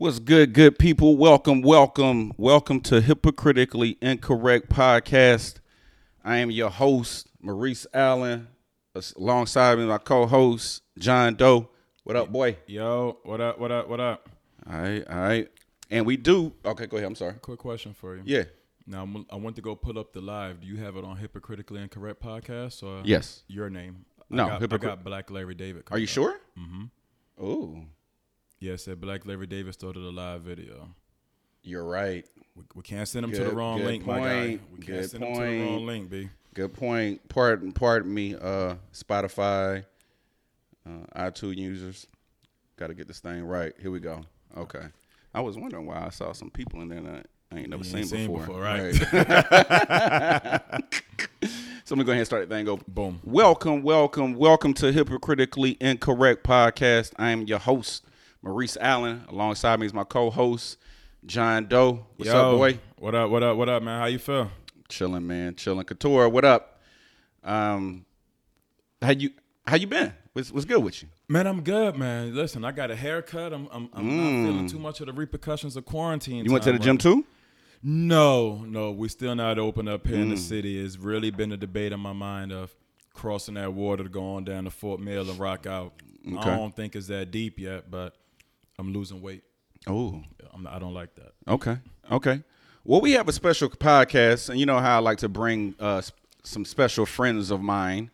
What's good, good people? Welcome, welcome, welcome to Hypocritically Incorrect Podcast. I am your host, Maurice Allen, alongside me, my co-host, John Doe. What up, boy? Yo, what up? What up? What up? All right, all right. And we do. Okay, go ahead. I'm sorry. Quick question for you. Yeah. Now I'm, I went to go pull up the live. Do you have it on Hypocritically Incorrect podcast or Yes. your name? No, I got, Hypocrit- I got Black Larry David. Are you up. sure? Mm-hmm. Oh, Yeah, it said Black Larry David started a live video. you're right. We, we can't send him to the wrong good link, my guy. point. We can't Good send him to the wrong link, B. Good point. Pardon, pardon me, uh, Spotify, uh, iTunes users. Got to get this thing right. Here we go. Okay. I was wondering why I saw some people in there that I ain't never seen, ain't seen before. before, right. so let me go ahead and start the thing over. Boom. Welcome, welcome, welcome to Hypocritically Incorrect Podcast. I am your host, Maurice Allen. Alongside me is my co-host, John Doe. What's Yo, up, boy? What up? What up? What up, man? How you feel? Chilling, man. Chilling. Couture, what up? Um, how you how you been? What's what's good with you? Man, I'm good, man. Listen, I got a haircut. I'm I'm, I'm not feeling too much of the repercussions of quarantine. Mm. You went to the time gym right too? No, no, we still not open up here Mm. in the city. It's really been a debate in my mind of crossing that water to go on down to Fort Mill and rock out. Okay. I don't think it's that deep yet, but I'm losing weight. Oh, I'm not, I don't like that. okay, okay. Well, we have a special podcast, and you know how I like to bring uh, some special friends of mine.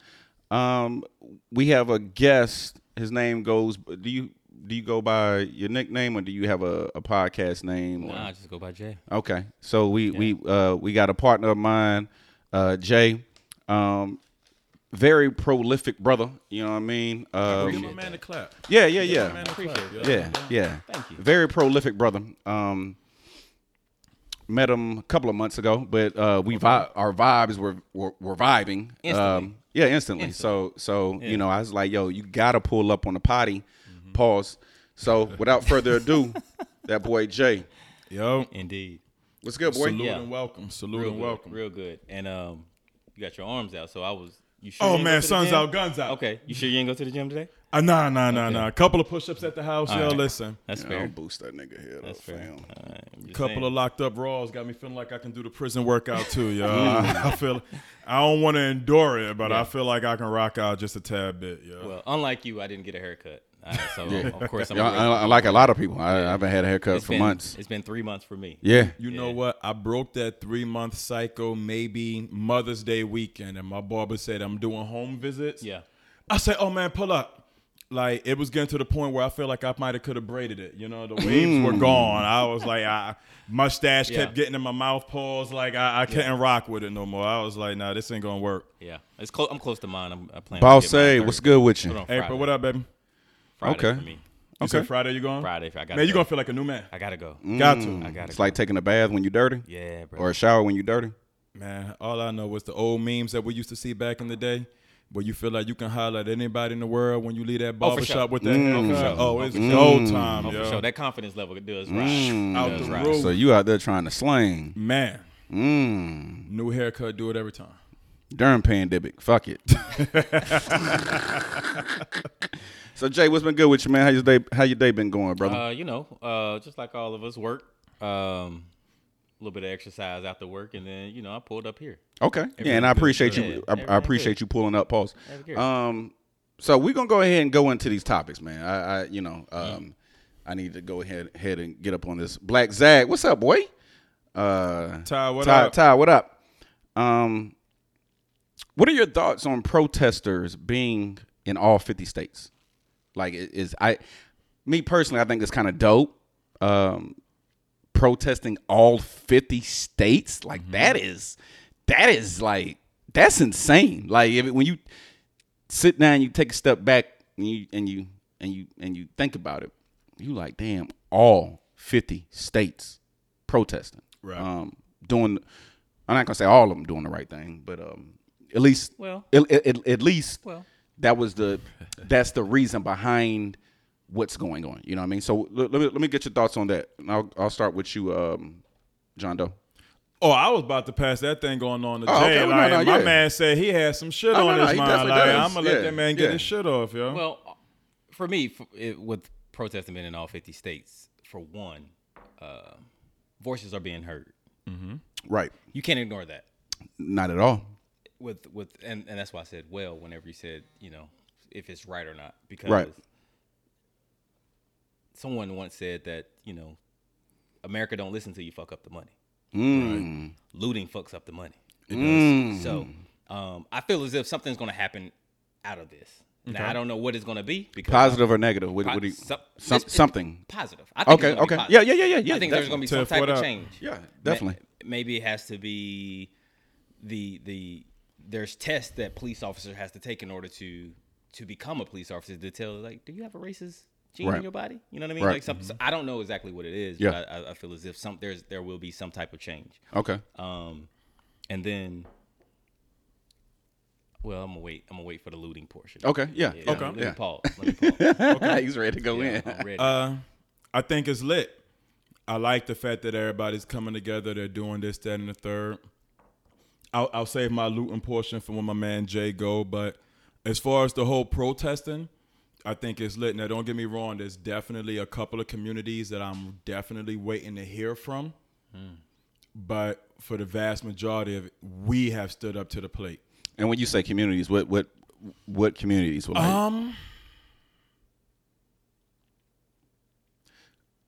Um, we have a guest. His name goes. Do you do you go by your nickname, or do you have a, a podcast name? or- Nah, I just go by Jay. Okay, so we we uh, we got a partner of mine, uh, Jay. Um, very prolific brother. You know what I mean? Um, Give my man a clap. yeah, yeah, yeah, man Appreciate clap, it. yeah, yeah. Thank you. Very prolific brother. Um, met him a couple of months ago, but uh, we vi- our vibes were were, were vibing. Instantly. Um, yeah, instantly. So so you know, I was like, yo, you gotta pull up on the potty. Pause. So without further ado, that boy Jay. Yo, Indeed. What's good, boy? salute Yeah. and welcome. Salute Real and good. welcome. Real good. And um, you got your arms out, so I was. You sure? Oh you man, to sun's out, guns out. Okay, you sure you ain't go to the gym today? Uh, nah, nah, nah, Okay. nah. A couple of push-ups at the house. All yo, right. listen. That's Yeah, fair. Don't boost that nigga here, though, That's fair. fam. All right, couple saying. of locked up raws got me feeling like I can do the prison workout too, yo. I, I feel I don't want to endure it, but I feel like I can rock out just a tad bit, yo. Well, unlike you, I didn't get a haircut. Uh, so of course I'm. Yeah, I, I like a lot of people. I, I haven't had a haircut it's for been, months. It's been three months for me. Yeah. you know what? I broke that three month cycle maybe Mother's Day weekend, and my barber said I'm doing home visits. Yeah. I said, "Oh man, pull up." Like it was getting to the point where I feel like I might have could have braided it. You know, the waves were gone. I was like, I mustache Yeah. kept getting in my mouth. Pause. Like I, I couldn't rock with it no more. I was like, Nah, this ain't gonna work. Yeah. It's close. I'm close to mine. I'm, I plan. Boss to say, what's good with you? Put on Hey, Friday. what up, baby? Friday Okay. For me. You said Okay. Friday you going? Friday. I got. Man, you gonna feel like a new man. I gotta go. Got to. I gotta. It's go. like taking a bath when you're dirty Yeah, bro. or a shower when you're dirty. Man, all I know was the old memes that we used to see back in the day. Where you feel like you can holler at anybody in the world when you leave that Oh, barber sure. shop with that Mm. haircut. sure. Oh, Oh, it's for go time, Oh, yo. sure. That confidence level does rise. Mm. Out does the rise. roof. So you out there trying to slang. Man, Mmm. new haircut, do it every time. During pandemic. Fuck it. so Jay, what's been good with you, man? How your day how your day been going, brother? Uh, you know, uh, just like all of us, work. Um, a little bit of exercise after work, and then you know I pulled up here. okay. Yeah, and I good. appreciate Yeah, you I, I appreciate good. you pulling up pause. Um so we're gonna go ahead and go into these topics, man. I, I you know, um Mm-hmm. I need to go ahead ahead and get up on this. Black Zag, what's up, boy? Uh Ty, what Ty, up? Ty, what up? Um, what are your thoughts on protesters being in all fifty states? Like, i- is I, me personally, I think it's kind of dope. Um, protesting all fifty states, like that is, that is like that's insane. Like if, when you sit down, you take a step back, and you and you and you and you think about it, you like, damn, all fifty states protesting Right. um, doing. I'm not gonna say all of them doing the right thing, but um, at least, Well- at, at, at least Well. That was the that's the reason behind what's going on. You know what I mean? So let, let me let me get your thoughts on that. And I'll I'll start with you, um, John Doe. Oh, I was about to pass that thing going on to Oh, Jay. okay. Well, no, like, no, my yeah. man said he had some shit Oh, on no, no, his he mind. Like. I'm gonna let that man get yeah. his shit off, yo. Well, for me, f it, with protesting being in all 50 states, for one, uh, voices are being heard. Right. You can't ignore that. Not at all. With with and, and that's why I said well whenever you said you know if it's right or not because Right. someone once said that you know America don't listen till you fuck up the money. Mm. Looting fucks up the money. It does. So um, I feel as if something's going to happen out of this. Now I don't know what it's going to be because Positive or negative? What, Po- what do you, some- some, it's- it's something. positive. I think Okay. it's gonna be Okay. positive. Yeah. Yeah. Yeah. Yeah. Yeah. I think there's going to be some type of change. Yeah. Ma- Definitely. Maybe it has to be the the there's tests that police officer has to take in order to to become a police officer to tell like do you have a racist gene Right. in your body? You know what I mean? Right. Like some, I don't know exactly what it is, Yeah. but I, I feel as if some there's there will be some type of change. Okay. Um, and then, well, I'm gonna wait. I'm gonna wait for the looting portion. Okay. Yeah. Yeah, Okay. Let me Yeah. pause. Let me pause. Okay. He's ready to go Yeah, in. I'm ready. Uh, I think it's lit. I like the fact that everybody's coming together. They're doing this, that, and the third. I'll, I'll save my looting portion for when my man Jay go. But as far as the whole protesting, I think it's lit. Now, don't get me wrong. There's definitely a couple of communities that I'm definitely waiting to hear from. But for the vast majority of it, we have stood up to the plate. And when you say communities, what what what communities? Will Um,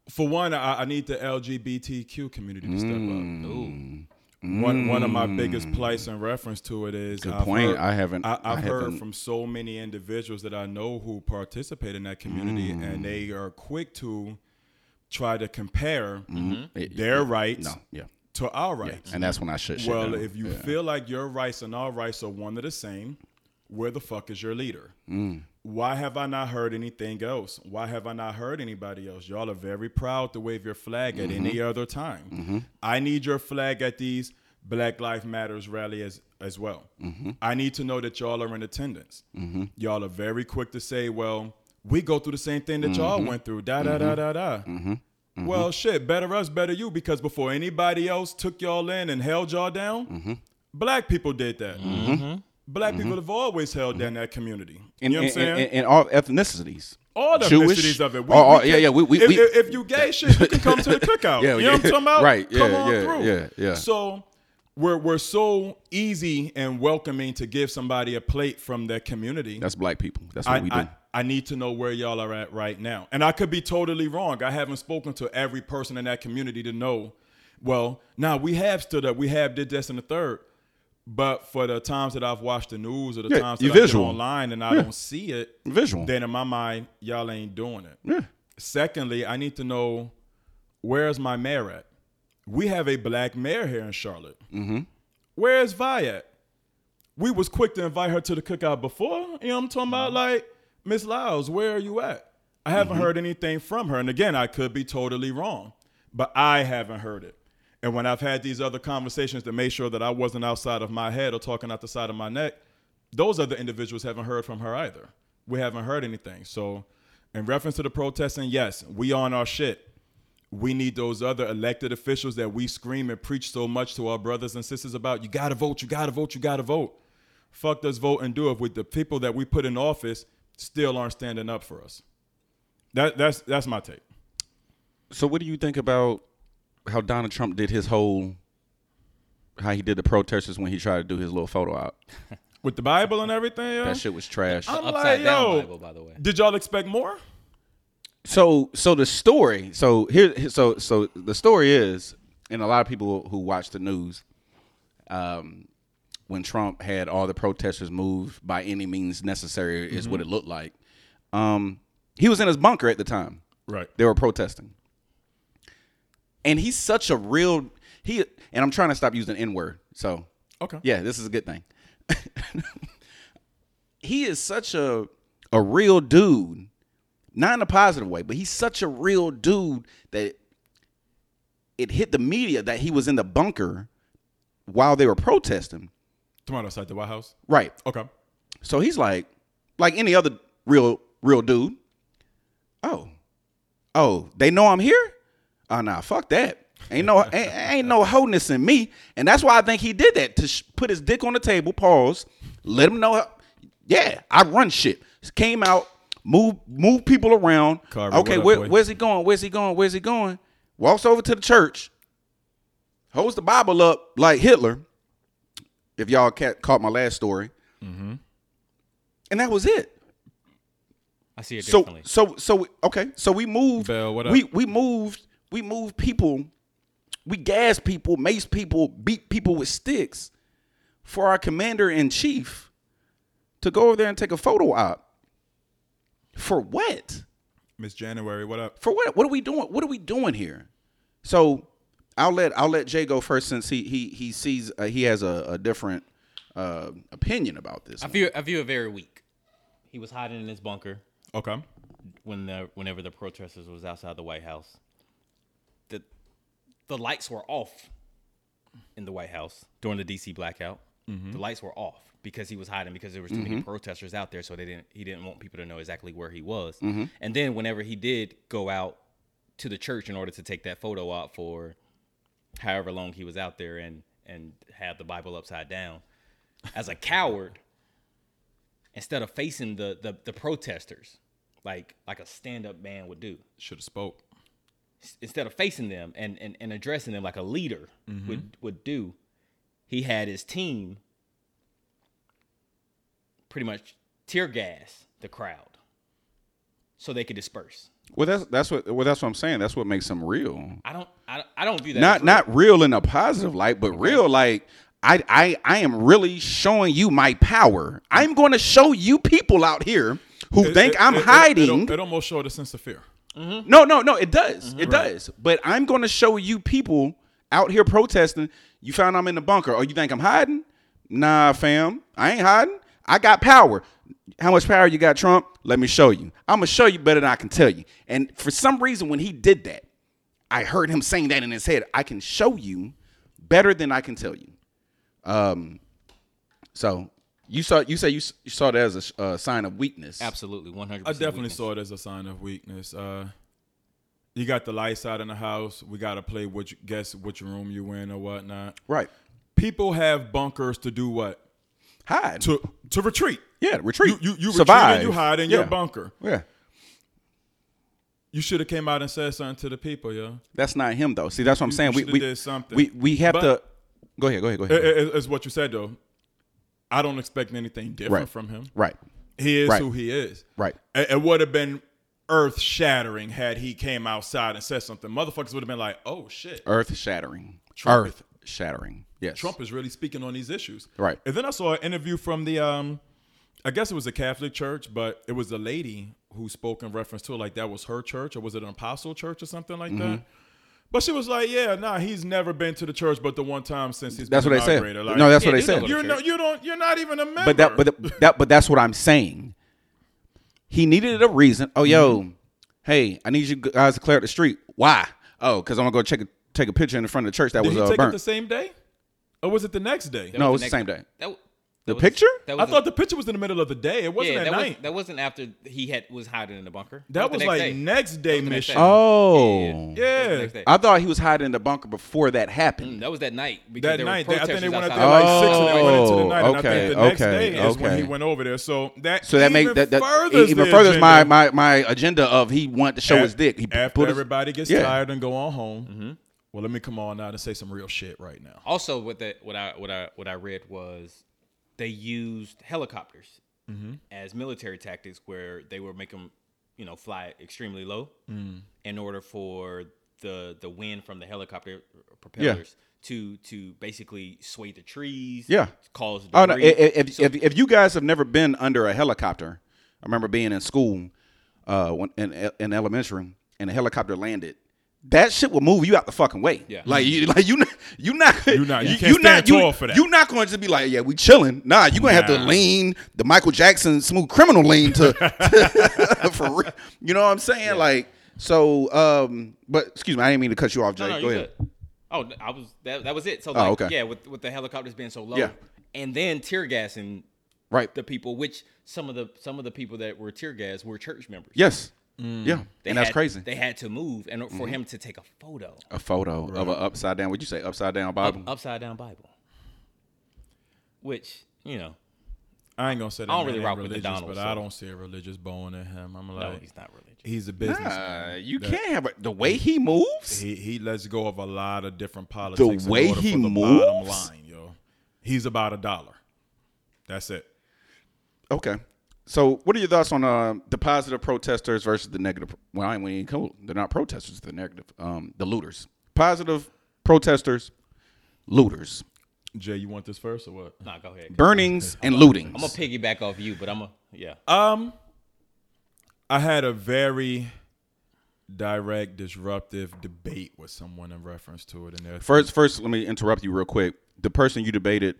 for one, I, I need the LGBTQ community to step Mm. up. Ooh. One one of my biggest plights in reference to it is Good I've point. Heard, I haven't- I, I I've heard haven't- from so many individuals that I know who participate in that community, Mm. and they are quick to try to compare it- their rights no. Yeah. to our Yeah. rights. And that's when I shut shit Well, down. if you Yeah. feel like your rights and our rights are one and the same, where the fuck is your leader? Mm. Why have I not heard anything else? Why have I not heard anybody else? Y'all are very proud to wave your flag at Mm-hmm. any other time. I need your flag at these Black Lives Matters rally as as well. Mm-hmm. I need to know that y'all are in attendance. Y'all are very quick to say, "Well, we go through the same thing that y'all Mm-hmm. went through." Da da da da da. Well, shit, better us, better you, because before anybody else took y'all in and held y'all down, Mm-hmm. black people did that. Black mm-hmm. people have always held down that community. in, you know what I'm saying? in- in all ethnicities. all the Jewish, ethnicities of it. all- all- yeah, yeah, we- we- if, we- if, you gay shit, you can come to the cookout. Yeah, you know what yeah. I'm talking about? Right, Come yeah, on yeah, through. yeah, yeah. So we're we're so easy and welcoming to give somebody a plate from their community. That's black people. That's what I, we do. I, I need to know where y'all are at right now. And I could be totally wrong. I haven't spoken to every person in that community to know. Well, now we have stood up. We have did this and the third. But for the times that I've watched the news or the Yeah, times that I visual. get online and I Yeah. don't see it, Visual. then in my mind, y'all ain't doing it. yeah. Secondly, I need to know where's my mayor at? We have a black mayor here in Charlotte. Mm-hmm. Where's Vi at? We was quick to invite her to the cookout before. You know what I'm talking about? Like, Miss Lyles, where are you at? I haven't heard anything from her. And again, I could be totally wrong, but I haven't heard it. And when I've had these other conversations to make sure that I wasn't outside of my head or talking out the side of my neck, those other individuals haven't heard from her either. We haven't heard anything. So, in reference to the protesting, yes, we on our shit. We need those other elected officials that we scream and preach so much to our brothers and sisters about. You gotta vote, you gotta vote, you gotta vote. Fuck does vote and do if with the people that we put in office still aren't standing up for us. That that's that's my take. So what do you think about how Donald Trump did his whole how he did the protesters when he tried to do his little photo out? With the Bible and everything, yeah. That shit was trash. I'm Upside like, down yo, Bible, by the way. Did y'all expect more? So so the story, so here so so the story is and a lot of people who watch the news um when Trump had all the protesters moved by any means necessary is what it looked like. Um he was in his bunker at the time. Right. They were protesting. And he's such a real he and I'm trying to stop using N word. So Okay. yeah, this is a good thing. he is such a a real dude, not in a positive way, but he's such a real dude that it hit the media that he was in the bunker while they were protesting. Tomorrow outside the White House. Right. Okay. So he's like, like any other real real dude. Oh, oh, they know I'm here. Oh nah, fuck that. Ain't no ain't, ain't no wholeness in me, and that's why I think he did that to sh- put his dick on the table. Pause. Let him know. How, yeah, I run shit. Came out, move move people around. Carver, okay, what up, where's he going? Where's he going? Where's he going? Walks over to the church, holds the Bible up like Hitler. If y'all ca- caught my last story, Mm-hmm. and that was it. I see it So differently. so so okay. So we moved. Bell? We we moved. We move people. We gas people, mace people, beat people with sticks for our commander in chief to go over there and take a photo op. For what? Miss January, what up? For what? What are we doing? What are we doing here? So I'll let I'll let Jay go first since he he he sees uh, he has a, a different uh, opinion about this. I one. view I view it very weak. He was hiding in his bunker Okay. when the whenever the protesters was outside the White House. The lights were off in the White House during the DC blackout. Mm-hmm. The lights were off because he was hiding because there was too many mm-hmm. protesters out there, so they didn't he didn't want people to know exactly where he was. Mm-hmm. And then whenever he did go out to the church in order to take that photo out for however long he was out there and and have the Bible upside down, as a coward, instead of facing the the, the protesters like like a stand-up man would do Should have spoke. S- instead of facing them and, and, and addressing them like a leader mm-hmm. would would do he had his team pretty much tear gas the crowd so they could disperse well, that's that's what well that's what I'm saying. That's what makes him real. i don't i, don't- I don't view that not as real. not real in a positive light, but real like I I I am really showing you my power. I'm going to show you people out here who It- think it- I'm it- it- hiding. It, it almost showed a sense of fear. No, no, no, it does. It does. But I'm going to show you people out here protesting. You found I'm in the bunker. Oh, you think I'm hiding? Nah, fam. I ain't hiding. I got power. How much power you got, Trump? Let me show you. I'm gonna show you better than I can tell you. And for some reason, when he did that, I heard him saying that in his head. I can show you better than I can tell you. Um, so you saw you say you, s- you saw that as a uh, sign of weakness. absolutely 100 I definitely saw it as a sign of weakness. Uh, you got the lights out in the house. We got to play which guess which room you in or whatnot. Right. People have bunkers to do what? Hide. To to retreat. yeah, retreat. You you, you survive. retreat and you hide in yeah. your bunker. Yeah. You should have came out and said something to the people, yo. That's not him though. See, that's what I'm You- saying. you We shoulda we did something. we we have But- to. Go ahead. Go ahead. Go It- ahead. it- it's what you said though. I don't expect anything different Right. from him. right. He is Right. who he is. Right. It, would have been earth shattering had he came outside and said something. Motherfuckers would have been like, "Oh shit." Earth shattering. Trump- Earth shattering. Yes. Trump is really speaking on these issues. Right. And then I saw an interview from the um I guess it was a Catholic church, but it was a lady who spoke in reference to it, like that was her church, or was it an apostle church or something like Mm-hmm. that? But she was like, "Yeah, nah, he's never been to the church, but the one time since he's That's been that's what they said. inaugurated." Like, no, that's Yeah, what they they said. you're no, you don't, you're not even a member. But that, but that, but that's what I'm saying. He needed a reason. Oh, yo, Mm-hmm. hey, I need you guys to clear up the street. Why? Oh, because I'm gonna go check a, take a picture in the front of the church that did was he uh, take it the same day, or was it the next day? No, it was next- the same day. that, w- The was- picture? that I thought the picture was in the middle of the day. It wasn't yeah, at that, was, night. that wasn't after he had was hiding in the bunker. that was the like next day. next day That was the next mission. day. Oh, Yeah, Yeah. That was the next day. I thought he was hiding in the bunker before that happened. Mm, that was that night. Because that there were night, they, I think they went out there like six, and they went into the Oh, night. And I okay, think the next okay, day is when he went over there. So that So that makes that, that furthers even the furthers my, my my agenda of he wanted to show Af- his dick. He after put his- everybody gets Yeah. tired and go on home. Mm-hmm. Well, let me come on out and say some real shit right now. Also, what that what I what I what I read was they used helicopters Mm-hmm. as military tactics, where they would make them, you know, fly extremely low Mm. in order for the the wind from the helicopter propellers to to basically sway the trees. Yeah. cause debris. Oh no! If if, So- if if you guys have never been under a helicopter, I remember being in school, uh, in in elementary, and a helicopter landed. That shit will move you out the fucking way. Yeah. Like you, like you, not- you not, You not- you can't stand you, tall for that. You not going to be like, yeah, we chilling. Nah, you gonna have to lean the Michael Jackson smooth criminal lean to, for real. You know what I'm saying? Like so. Um, but excuse me, I didn't mean to cut you off, Jay. No, no, Go ahead. good. Oh, I was that. That was it. So, like, okay. yeah, with with the helicopters being so low, Yeah. and then tear gassing Right. the people, which some of the some of the people that were tear gas were church members. Yes. Mm. Yeah. They and that's crazy. They had to move, and for him to take a photo, a photo of an upside down. Would you say upside down Bible? up, upside down Bible, which you know, I ain't gonna say that. I don't really rock with the Donald, but so- I don't see a religious bone in him. I'm like, no, he's not religious. he's a business. Nah, you can't have a, the way he moves. He he lets go of a lot of different politics. The way order he for the bottom moves? line, yo. He's about a dollar. That's it. Okay. So, what are your thoughts on uh, the positive protesters versus the negative? Well, I ain't even cool. They're not protesters. They're negative. Um, the looters. Positive protesters, looters. Jay, you want this first or what? Nah, go ahead. Burnings and lootings. I'm gonna piggyback off you, but I'm a yeah. Um, I had a very direct, disruptive debate with someone in reference to it, and there. First, first, let me interrupt you real quick. The person you debated,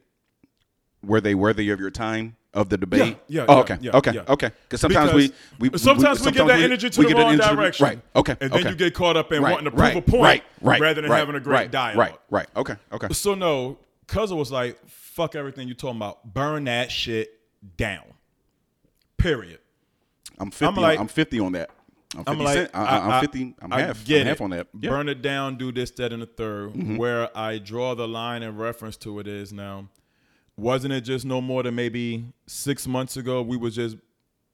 were they worthy of your time of the debate? Yeah, yeah, Oh, okay, yeah, okay, yeah. okay. Because sometimes we, we sometimes we, get that energy to the wrong direction, Right. Okay. and okay. then you get caught up in right, wanting to prove right, a point, right, right, rather than right, having a great right, dialogue. Right. Right. Okay. Okay. So no, Cuzzo was like, "Fuck everything you're talking about. Burn that shit down." Period. I'm 50 I'm, like- I'm 50 on that. I'm 50 I'm like. I, am 50. I'm I half. Get I'm half on that. Yeah. Mm-hmm. Burn it down. Do this, that, and the 3rd Where I draw the line in reference to it is now. Wasn't it just no more than maybe six months ago? We was just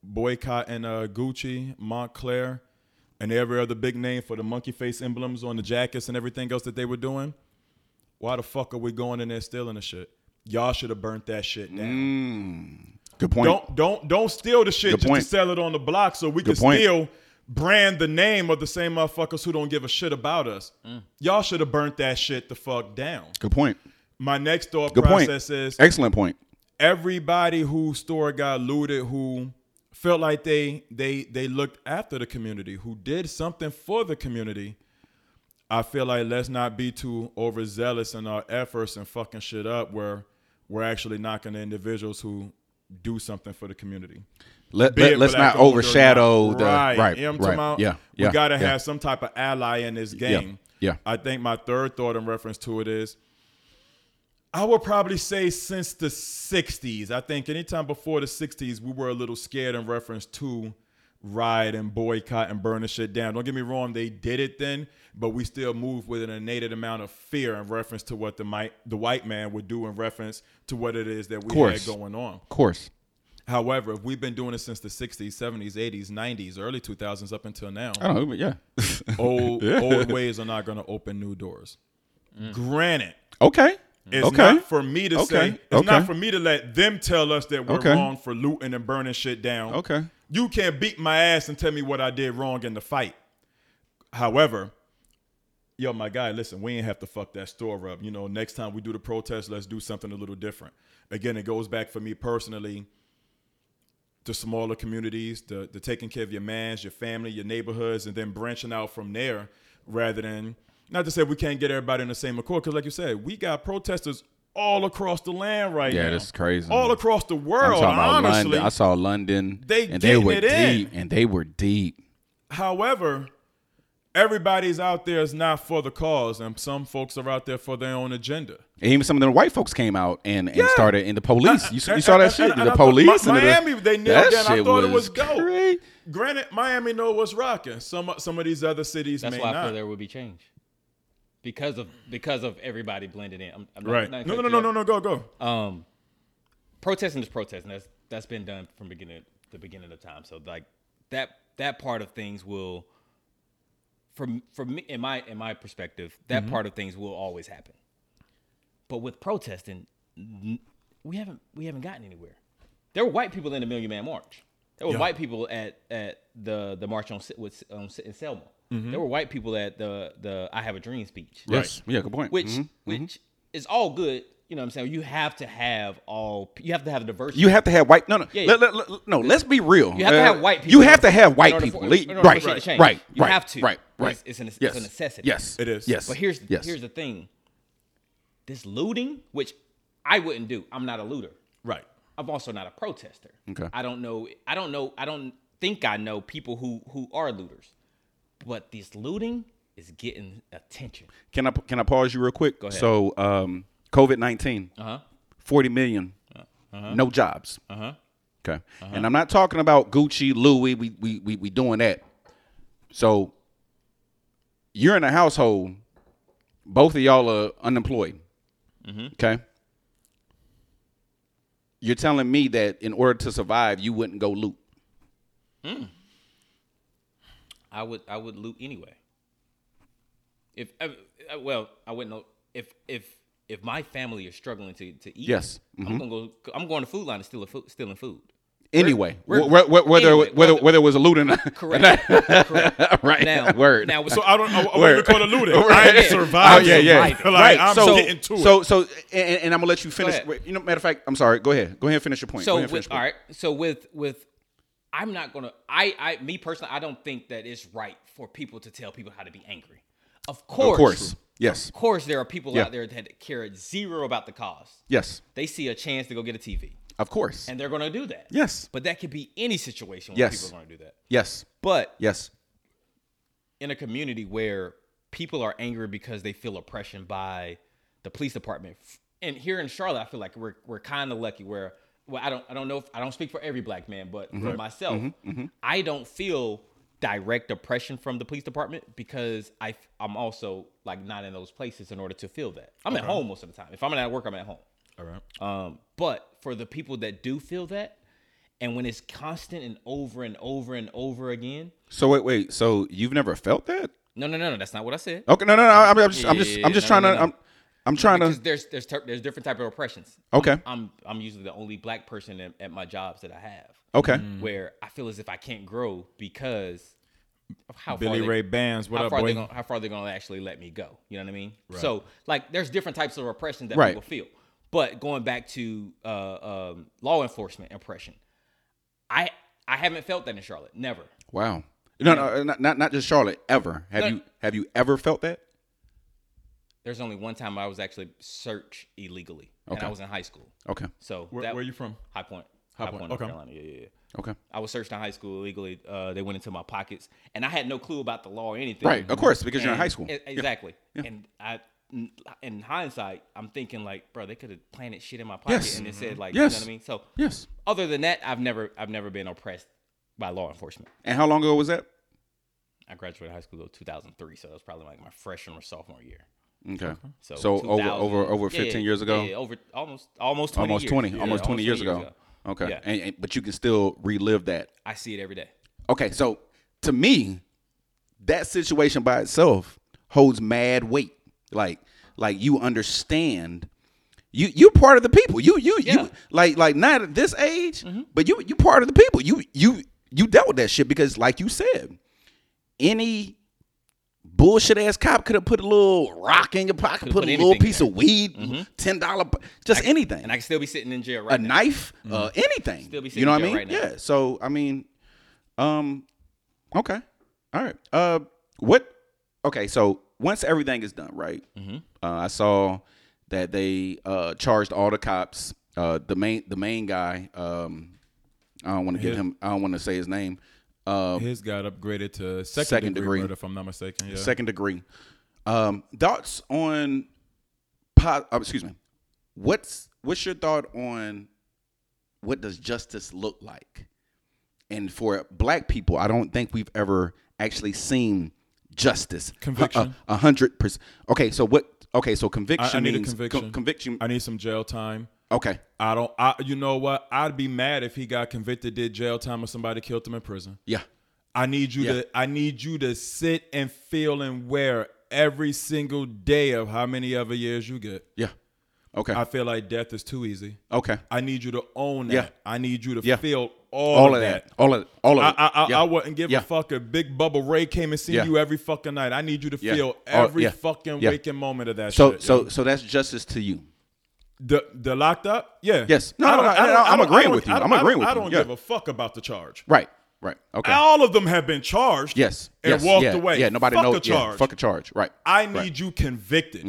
boycotting uh, Gucci, Moncler, and every other big name for the monkey face emblems on the jackets and everything else that they were doing. Why the fuck are we going in there stealing the shit? Y'all should have burnt that shit down. Mm. Good point. Don't don't don't steal the shit Good just point. to sell it on the block so we Good can point. still brand the name of the same motherfuckers who don't give a shit about us. Mm. Y'all should have burnt that shit the fuck down. Good point. My next thought Good point. process is Excellent point. everybody whose store got looted who felt like they they they looked after the community, who did something for the community. I feel like let's not be too overzealous in our efforts and fucking shit up where we're actually knocking the individuals who do something for the community. Let, let, us not overshadow not. the right. right. Right. Yeah. Yeah. we gotta yeah. have some type of ally in this game. Yeah. I think my third thought in reference to it is I would probably say since the 60s. I think anytime before the 60s, we were a little scared in reference to riot and boycott and burn the shit down. Don't get me wrong, they did it then, but we still moved with an innate amount of fear in reference to what the might, the white man would do in reference to what it is that we Course. had going on. Of course. However, if we've been doing it since the 60s, 70s, 80s, 90s, early 2000s up until now, I don't know, yeah. old Yeah. old ways are not going to open new doors. Mm. Granted, Okay. It's okay. not for me to Okay. say. It's not for me to let them tell us that we're Okay. wrong for looting and burning shit down. Okay. You can't beat my ass and tell me what I did wrong in the fight. However, yo, my guy, listen, we ain't have to fuck that store up. You know, next time we do the protest, let's do something a little different. Again, it goes back for me personally to smaller communities, the, the taking care of your mans, your family, your neighborhoods, and then branching out from there rather than, not to say we can't get everybody in the same accord, because like you said, we got protesters all across the land right now. Yeah, now. that's crazy. All across the I'm world, about honestly. London. I saw London. They and they were getting it in. deep. And they were deep. However, everybody's out there is not for the cause, and some folks are out there for their own agenda. And even some of the white folks came out and, and Yeah. started in the police. You, you saw that shit? and- and the I police. Mi- and the- Miami, they nailed that that. I shit thought it was dope. great. Granted, Miami know what's rocking. Some some of these other cities That's may why I not. feel there will be change because of because of everybody blending in. I'm, I'm right? not No, no, cutting no, no, no, go, go. Um, protesting is protesting. That's that's been done from beginning the beginning of time. So like that that part of things will, from from me in my in my perspective, that Mm-hmm. part of things will always happen. But with protesting, we haven't we haven't gotten anywhere. There were white people in the Million Man March. There were white people at at the the march on Si- in Selma. There were white people at the the I Have a Dream speech Yes. Yeah, good point. which Mhm. which is all good. You know what I'm saying? You have to have all. You have to have diversity. You have to have white. No, no, Yeah, yeah. let- let- no. Let's be real. You have to Uh, have white people. You have to have white people. for- Le- in right, shit to change. right, You right, have to. Right, right. It's, it's, an, it's a necessity. Yes, It is. Yes, But here's yes. here's the thing. This looting, which I wouldn't do. I'm not a looter. Right. I'm also not a protester. Okay. I don't know. I don't know. I don't think I know people who who are looters. But this looting is getting attention. Can I can I pause you real quick? Go ahead. So, um, COVID nineteen, Uh huh. forty million, no jobs. Uh huh. Okay, and I'm not talking about Gucci, Louis. We we we we doing that. So, you're in a household. Both of y'all are unemployed. Mm-hmm. Okay. you're telling me that in order to survive, you wouldn't go loot. I would I would loot anyway. If uh, uh, well, I wouldn't know if if if my family is struggling to, to eat. Yes. I'm gonna go. I'm going to food line and stealing food. Stealing food. Anyway, we're- wh- wh- wh- whether anyway, whether whether- whether it was a looting, Correct. Correct. right? Now, word. Now, So I don't. I, I want Word. you to call it looting. Right. I'm Oh, yeah, yeah. Like, right. I'm so, getting to so, it. so, and, and I'm gonna let you finish. You know, matter of fact, I'm sorry. Go ahead. Go ahead and finish your point. Go So ahead and finish with your point. right. So with with, I'm not gonna. I I me personally, I don't think that it's right for people to tell people how to be angry. Of course, Of course. Yes. Of course, there are people Yeah. out there that care zero about the cause. Yes. They see a chance to go get a TV, Of course. and they're gonna do that. Yes. But that could be any situation where Yes. people are gonna do that. Yes. But Yes. in a community where people are angry because they feel oppression by the police department. And here in Charlotte, I feel like we're we're kind of lucky where well, I don't I don't know if I don't speak for every black man, but for mm-hmm. myself, mm-hmm. Mm-hmm. I don't feel direct oppression from the police department because I I'm also like not in those places in order to feel that. I'm at home most of the time. If I'm not at work, I'm at home. All right. Um, but for the people that do feel that, and when it's constant and over and over and over again, So wait, wait. So you've never felt that? no, no, no, no, that's not what I said. Okay. No, no, no. I'm, I'm just, I'm just, I'm just no, trying no, to, no. I'm, I'm trying because to. there's there's ter- there's different type of oppressions. Okay. I'm I'm, I'm usually the only black person at, at my jobs that I have. Okay. Where I feel as if I can't grow because of how Billy far they, Ray Bands. What how up, far they boy? gonna, how far they're gonna actually let me go. You know what I mean? So like there's different types of oppression that Right. people feel. But going back to uh, um, law enforcement oppression, I I haven't felt that in Charlotte. Never. Wow. No, no, not, not, not just Charlotte. Ever have No. you, have you ever felt that? There's only one time I was actually searched illegally, and I was in high school. Okay. So Where, that, where you from? High Point. High High, Point, Point, North okay. Carolina. Yeah, yeah, yeah. Okay. I was searched in high school illegally. Uh, they went into my pockets, and I had no clue about the law or anything. Right, of course, because you're in high school. Yeah. Exactly. Yeah. And I, in hindsight, I'm thinking like, bro, they could have planted shit in my pocket, Yes. and it said like, Yes. you know what I mean. So, Yes. other than that, I've never, I've never been oppressed by law enforcement. And how long ago was that? I graduated high school in 2003, so that was probably like my freshman or sophomore year. Okay. So, So, over over over 15 yeah, years ago. yeah, yeah, over almost almost 20 almost years. 20, Yeah, almost 20 years ago. Okay. Yeah. And, and- but you can still relive that. I see it every day. Okay, so to me, that situation by itself holds mad weight. Like, like you understand, you you part of the people. You you Yeah. you like like not at this age, mm-hmm. but you you part of the people. You you you dealt with that shit because, like you said, any bullshit ass cop could have put a little rock in your pocket, put, put a little piece there. of weed, ten dollar, just anything, And I could still be sitting in jail right a now. knife, uh, anything. Still be you sitting know in what I jail mean? right now. Yeah. So I mean, um, okay, all right. Uh, what? Okay, so once everything is done, right? Mm-hmm. Uh, I saw that they uh charged all the cops. Uh, the main the main guy. Um, I don't want to give His- him. I don't want to say his name. Uh, His got upgraded to second, Second degree, degree. murder, if I'm not mistaken. Yeah. second degree. Um, thoughts on, po- uh, excuse me, what's what's your thought on what does justice look like? And for black people, I don't think we've ever actually seen justice. Conviction. A hundred percent. Okay, so what? Okay, so conviction I need a means conviction. co- conviction. I need some jail time. Okay, I don't. I. You know what? I'd be mad if he got convicted, did jail time, or somebody killed him in prison. yeah, I need you Yeah. to. I need you to sit and feel and wear every single day of how many other years you get. yeah. Okay, I feel like death is too easy. okay. I need you to own that. Yeah. I need you to Yeah. feel all, All of that. that. All of all of I, it. I, I, Yeah. I wouldn't give Yeah. a fuck if Big Bubba Ray came and seen Yeah. you every fucking night. I need you to feel every fucking waking moment of that So shit. so so that's justice to you. the the locked up, yeah. Yes. No, I no, don't- no, no, I I'm agreeing with you. I'm agreeing with you. I don't give a fuck about the charge. Right. Right. Okay. All of them have been charged. Yes. and yes, walked away. Yeah. Nobody fuck knows. a charge. Fuck a charge. Right. I need. Mm-hmm. you convicted.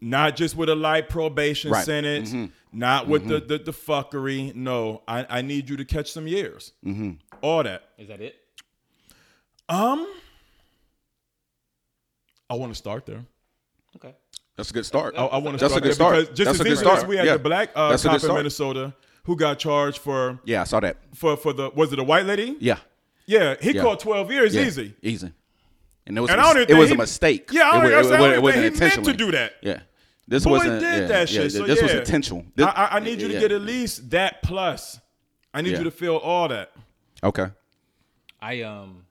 Not just with a light probation Right. Mm-hmm. sentence, not with the, the the fuckery. No, I, I need you to catch some years. Mm-hmm. All that. Is that it? Um, I want to start there. Okay. That's a good start. I, I want to That's start a good there start. because just That's as a good easily as start. we had Yeah. the black uh, That's cop in. Minnesota who got charged for Yeah, I saw that. for for the was it a white lady? Yeah. Yeah, he Yeah. caught twelve years yeah. easy. Easy. And it was And a, I don't mis- it was he- a mistake. Yeah, I don't it, think- I wa- said, I it, don't wa- it even wasn't think he meant to do that. Yeah. This Boy wasn't. did yeah, that yeah, shit. So this was yeah. intentional. I, This- I, I need you to yeah. get at least that plus. I need Yeah. you to feel all that. Okay. I um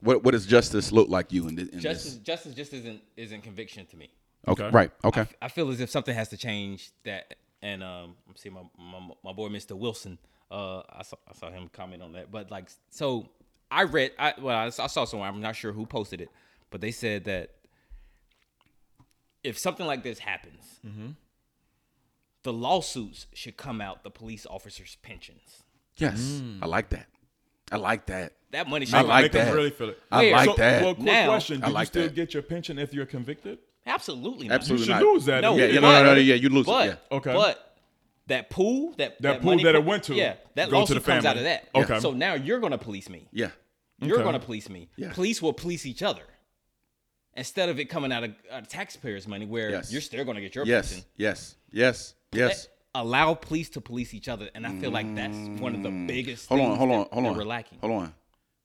What what does justice look like you in, thi- in justice this? justice just isn't isn't conviction to me. Okay. Okay. Right. Okay. I feel as if something has to change that. And um, I'm seeing my, my my boy Mr. Wilson. Uh, I saw I saw him comment on that. But like, so I read. I well, I, I saw somewhere. I'm not sure who posted it, but they said that if something like this happens, mm-hmm. the lawsuits should come out the police officers' pensions. Yes. Mm. I like that. I like that. That money should I like Make them that. really feel it. I Where? like so, that. Well, quick Now- question: I Do like you still that. get your pension if you're convicted? absolutely not. Absolutely You should not. lose that. No, Yeah, yeah, no, no, no, no, yeah, you lose it, yeah. Okay. but that pool, that That pool that it went to yeah, that go to lawsuit the comes out of that. Okay. So now you're gonna police me. Yeah. You're Okay. gonna police me. Yeah. Police will police each other instead of it coming out of, out of taxpayers' money, where Yes. you're still gonna get your Yes. pension. Yes. Yes. Yes. Allow police to police each other, and I feel like that's one of the biggest. Mm. Hold on. Hold on. that- Hold on. We're lacking. Hold on.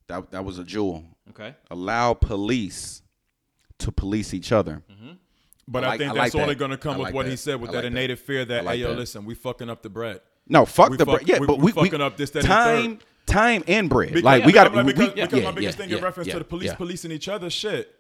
That that was a jewel. Okay. Allow police to police each other. But I I, like- think I that's like only that. going to come I with like what that. he said with I that like that. innate fear that, like hey, yo, that. listen, we fucking up the bread. No, fuck We the fuck- bread. Yeah, we- but we we, fucking up this, that, and time, time and bread. Because, like we got to. because, we, because yeah, my biggest yeah, thing in reference yeah, to the police yeah. policing each other, shit.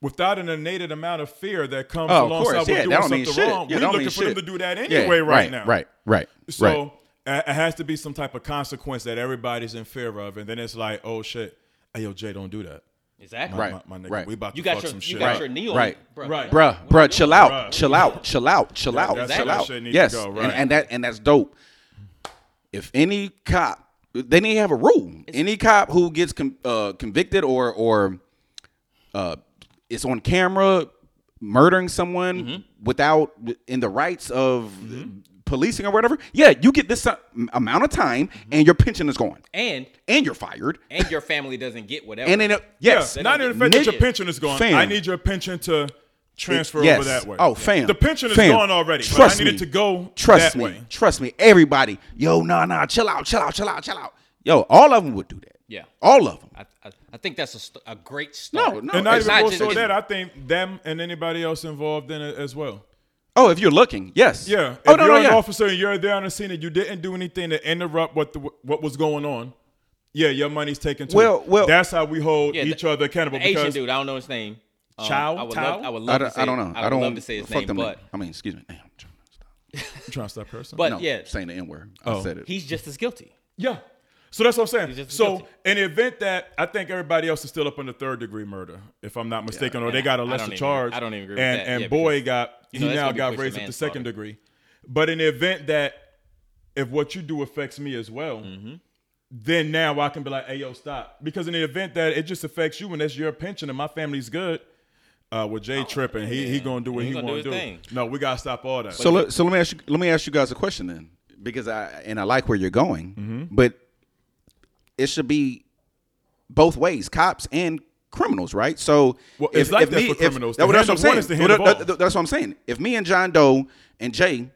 Without an innate amount of fear that comes Oh, alongside course, with yeah, doing that something shit. wrong, Yeah, we're don't looking mean for them to do that Yeah, anyway right, now. Right, right, So right. uh, it has to be some type of consequence that everybody's in fear of, and then it's like, oh shit, hey yo, Jay, don't do that. Exactly. Right. my, my nigga, right. we about to You got fuck your some you shit. got up. your knee on Right. Bruh, Right. Bruh, bruh, chill out, Bruh. chill out, chill out, chill out, chill how out. shit to Yes, go, and, right. and that and that's dope. If any cop, they need to have a rule. Any cop who gets con, uh, convicted or or uh, is on camera murdering someone Mm-hmm. without in the rights of policing or whatever, yeah, you get this uh, amount of time, Mm-hmm. and your pension is gone, And and you're fired. and your family doesn't get whatever. And then it, yes, Yeah, not in the fact that your pension is gone. Fam. I need your pension to transfer Yes. over that way. Oh, fam. The pension is Fam. gone already. Trust but I needed me. to go Trust that me. way. Trust me. Everybody, yo, nah, nah, chill out, chill out, chill out, chill out. Yo, all of them would do that. Yeah. All of them. I, I, I think that's a, st- a great start. No, no. And not it's even not more just- so that, I think them and anybody else involved in it as well. Oh, if you're looking, yes. Yeah. Oh if no, you're no, an yeah. officer and you're there on the scene and you didn't do anything to interrupt what the, what was going on, yeah, your money's taken too. Well- well- that's how we hold Yeah, each the- other accountable. The Asian dude, I don't know his name. Um, Chow? I would Tao? love, I would I to don't, say. I don't know. I, I, don't love to say his fuck name, them but I mean, excuse me. Damn, I'm trying to stop. I'm trying to stop person. but No, yeah, saying the N word. Oh. I said it. he's just as guilty. Yeah. So that's what I'm saying. So guilty. in the event that I think everybody else is still up on the third degree murder, if I'm not mistaken, or they got a lesser don't even- charge. I don't even agree with and, that. And Yeah, boy because, got you know, he now got pushed to raised up to second degree. But in the event that if what you do affects me as well, Mm-hmm. then now I can be like, hey yo, stop. Because in the event that it just affects you and that's your pension and my family's good, uh, with Jay tripping, he he Oh, gonna do what He he, gonna do want to his do. No, we gotta stop all that. So let, so let me ask you let me ask you guys a question then because I and I like where you're going, Mm-hmm. but it should be both ways, cops and criminals, right? So Well, it's like that for criminals. The that- that's what I'm saying. Well, of that- that's what I'm saying. If me and John Doe and Jay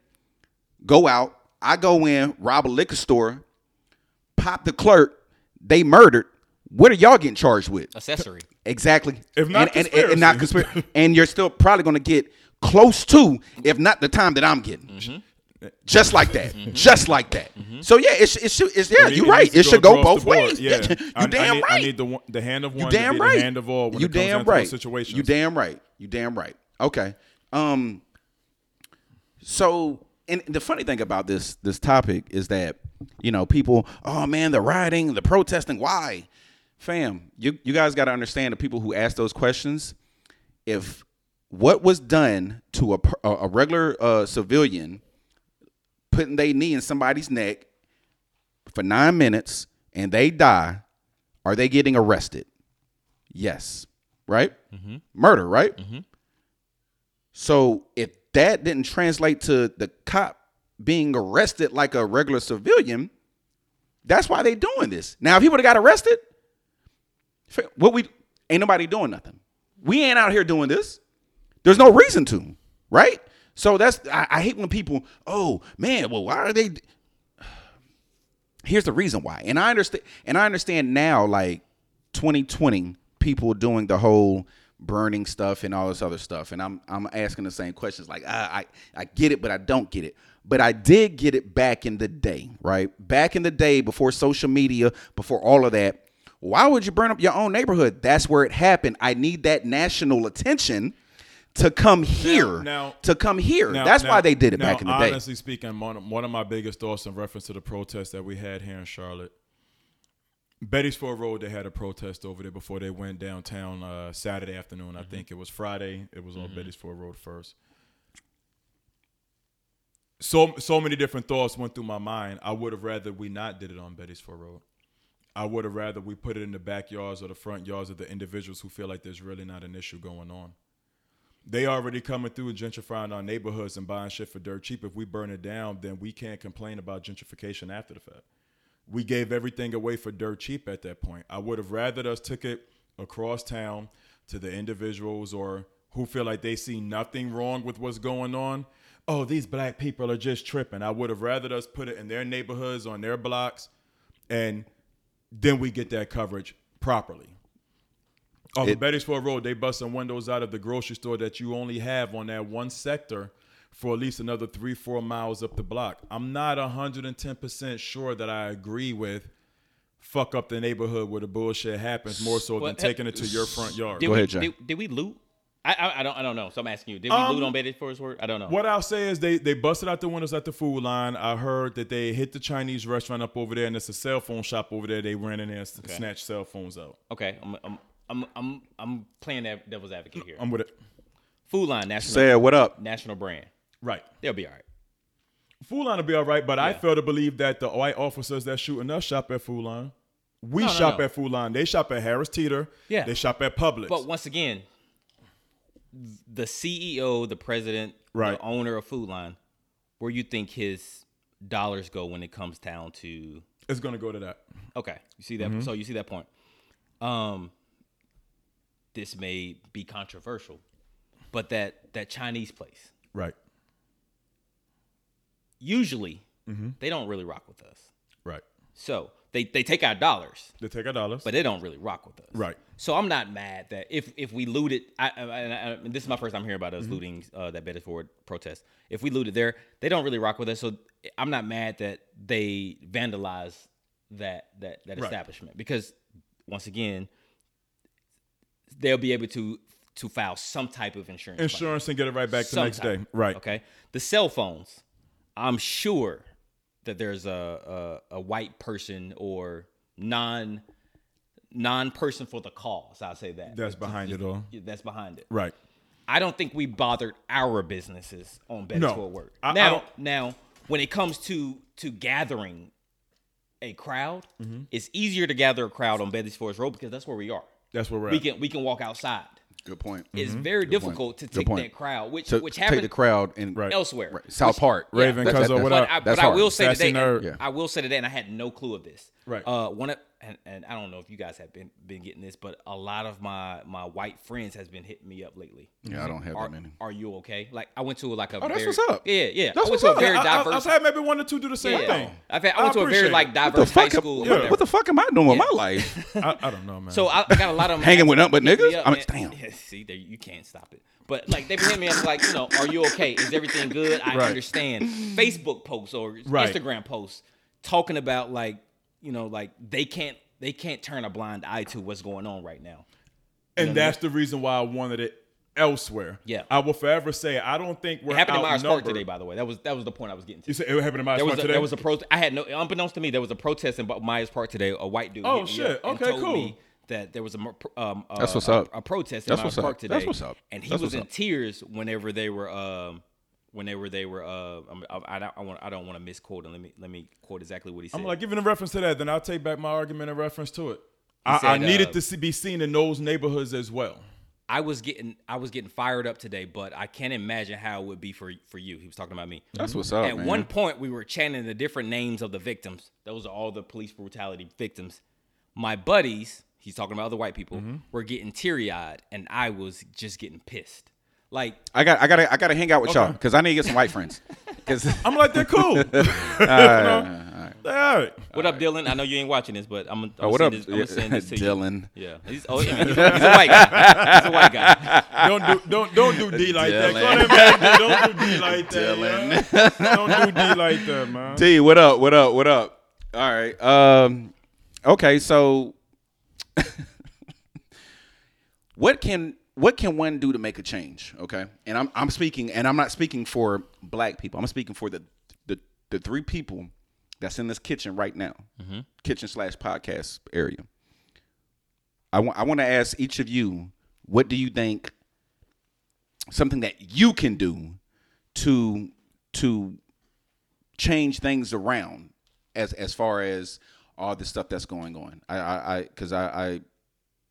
go out, I go in, rob a liquor store, pop the clerk, they murdered. What are y'all getting charged with? Accessory. Exactly. If not and, and, and not conspiracy. conspiracy, and you're still probably going to get close to, if not the time that I'm getting. Mm-hmm. Just like that. Just like that. So yeah, it, sh- it should. It's, yeah, It- you're right. It should go both ways. Yeah, you I- I damn need, right. I need the the hand of one. you damn right. the hand of all when you damn right. Situation. You damn right. You damn right. Okay. Um. So, and the funny thing about this this topic is that you know people, oh man, the rioting, the protesting, why? Fam, you you guys got to understand the people who ask those questions. If what was done to a a, a regular uh, civilian, putting their knee in somebody's neck for nine minutes and they die, are they getting arrested? Yes. Right? Mm-hmm. Murder, right? Mm-hmm. So if that didn't translate to the cop being arrested like a regular civilian, that's why they doing this. Now, if he would have got arrested, what we ain't nobody doing nothing. We ain't out here doing this. There's no reason to, right? So that's I, I hate when people, oh man, well, why are they? Here's the reason why, and I understand, and I understand now, like 2020, people doing the whole burning stuff and all this other stuff. And I'm I'm asking the same questions. Like I I, I get it, but I don't get it. But I did get it back in the day, right? Back in the day before social media, before all of that. Why would you burn up your own neighborhood? That's where it happened. I need that national attention to come here. now- to come here. Now- That's now- why they did it now, back in the day. Honestly speaking, one of, one of my biggest thoughts in reference to the protest that we had here in Charlotte, Beatties Betty'sford Road, they had a protest over there before they went downtown uh, Saturday afternoon. I think it was Friday. It was on Beatties Betty'sford Road first. So so many different thoughts went through my mind. I would have rather we not did it on Beatties Betty'sford Road. I would have rather we put it in the backyards or the front yards of the individuals who feel like there's really not an issue going on. They already coming through and gentrifying our neighborhoods and buying shit for dirt cheap. If we burn it down, then we can't complain about gentrification after the fact. We gave everything away for dirt cheap at that point. I would have rather us took it across town to the individuals or who feel like they see nothing wrong with what's going on. Oh, these black people are just tripping. I would have rather us put it in their neighborhoods, on their blocks, and then we get that coverage properly. Off of Beatties Ford Road, they busting windows out of the grocery store that you only have on that one sector for at least another three, four miles up the block. I'm not 110% sure that I agree with fuck up the neighborhood where the bullshit happens more so than taking it to your front yard. Did Go we, ahead, Jay. Did, did we loot? I, I I don't I don't know. So I'm asking you. Did we Um, loot on Betty for his word? I don't know. What I'll say is they they busted out the windows at the Food Lion. I heard that they hit the Chinese restaurant up over there, and it's a cell phone shop over there. They ran in there and Okay. snatched cell phones out. Okay, I'm I'm I'm I'm, I'm playing that devil's advocate here. I'm with it. Food Lion national Say what up? national brand. Right. They'll be all right. Food Lion will be all right, but I Yeah. fail to believe that the white officers that shooting us shop at Food Lion. We No, no, shop no. at Food Lion. They shop at Harris Teeter. Yeah. They shop at Publix. But once again, the CEO, the president, Right. the owner of Food Lion, where you think his dollars go when it comes down to it's gonna go to that. Okay, you see that. Mm-hmm. So you see that point. Um, this may be controversial, but that that Chinese place Right. usually Mm-hmm. they don't really rock with us. Right. So they they take our dollars, They take our dollars. but they don't really rock with us. Right. So I'm not mad that if if we looted, I, I, I, this is my first time hearing about Mm-hmm. us looting uh, that Bedford protest. If we looted there, they don't really rock with us. So I'm not mad that they vandalize that that that Right. establishment because once again, they'll be able to to file some type of insurance. Insurance and get it right back the next type. day. Right. Okay. The cell phones, I'm sure that there's a a, a white person or non non person for the cause. I'll say that. That's behind it all. That's behind it. Right. I don't think we bothered our businesses on Betty's No. Worth. I- I now, don't- now, when it comes to to gathering a crowd, Mm-hmm. it's easier to gather a crowd on Betty's Forest Road because that's where we are. That's where we're We at. can we can walk outside. Good point. It's very difficult to take that crowd, which To, which to take the crowd in Right. elsewhere. right, South Park. Raven, That- that- Cuzzo, that's- what But? I, That's but I will say Sassy today, nerd. and Yeah. I will say today, and I had no clue of this. Right. Uh, one of, and, and I don't know if you guys have been been getting this, but a lot of my my white friends has been hitting me up lately. Yeah, I don't have Are, that many. are you okay? Like I went to like a Oh, that's what's up. Yeah, yeah. That's I went what's to a up. very I, I, diverse. I've had maybe one or two do the same yeah, thing. I've had, I went to a very like diverse What the high fuck? school. or What, the fuck am I doing with my life? I, I don't know, man. So I, I got a lot of them Hanging with nothing but hit me niggas? up, I mean, man. damn. Yeah, see, there you can't stop it. But like they been hitting me up like, you know, are you okay? Is everything good? I Right. understand. Facebook posts or Right. Instagram posts talking about like, you know, like they can't they can't turn a blind eye to what's going on right now. and that's the reason why I wanted it elsewhere. Yeah. I will forever say I don't think we're It happened in Myers Park today, by the way. That was that was the point I was getting to. You said it happened in Myers There was Park a, today. there was a pro. I had no unbeknownst to me there was a protest in Myers Park today. A white dude. Oh, hit me shit. up and Okay, told cool. me That there was a um uh, That's what's a- up. A, protest in That's Myers what's up. Park today. That's what's up. And he That's was in up. tears whenever they were um whenever they were uh I, I, don't- I want I don't want to misquote him. Let me let me quote exactly what he said. I'm like giving a reference to that, then I'll take back my argument in reference to it. I, said, I needed uh, to see, be seen in those neighborhoods as well. I was getting I was getting fired up today, but I can't imagine how it would be for for you. He was talking about me. That's what's up, At man. one point, we were chanting the different names of the victims. Those are all the police brutality victims. My buddies, he's talking about other white people, Mm-hmm. were getting teary eyed, and I was just getting pissed. Like, I got I got to I got to hang out with y'all because I need to get some white friends. Because I'm like, they're cool. all right, all right. All right. What up, Dylan? I know you ain't watching this, but I'm gonna Oh, what send up, this, I'm gonna send this to you. Dylan? Yeah, he's, oh, I he's, a, he's a white guy. He's a white guy. Don't do don't don't do D like that. Dylan. Go ahead, man. Don't do D like that. Dylan. yeah. Don't do D like that, man. T, what up? What up? What up? All right. Um. Okay. So, what can what can one do to make a change? Okay, and I'm I'm speaking, and I'm not speaking for black people. I'm speaking for the the the three people that's in this kitchen right now, mm-hmm. kitchen slash podcast area. I want I want to ask each of you, what do you think? Something that you can do to to change things around as as far as all the stuff that's going on. I I I because I, I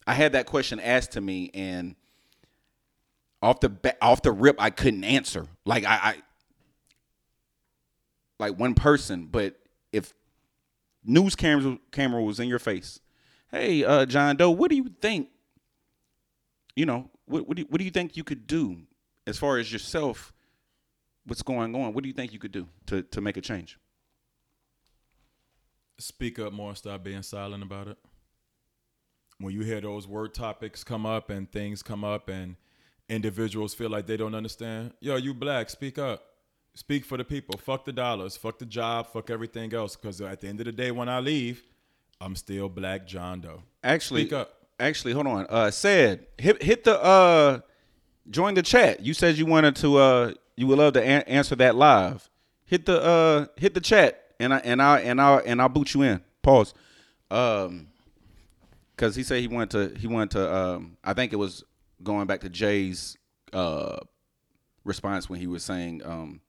I had that question asked to me and off the ba- off the rip I couldn't answer. Like I, I like one person, but if news cameras camera was in your face, hey uh, John Doe, what do you think? You know what what do you, what do you think you could do as far as yourself? What's going on? What do you think you could do to to make a change? Speak up more. And stop being silent about it. When you hear those word topics come up and things come up and individuals feel like they don't understand, yo, you black, speak up. Speak for the people. Fuck the dollars. Fuck the job. Fuck everything else. Because at the end of the day, when I leave, I'm still black John Doe. Actually, Speak up. Actually, hold on. Uh, said hit hit the uh, join the chat. You said you wanted to uh, you would love to an- answer that live. Hit the uh, hit the chat, and I and I and I and I'll boot you in. Pause. Um, because he said he wanted to he wanted to um, I think it was going back to Jay's uh response when he was saying um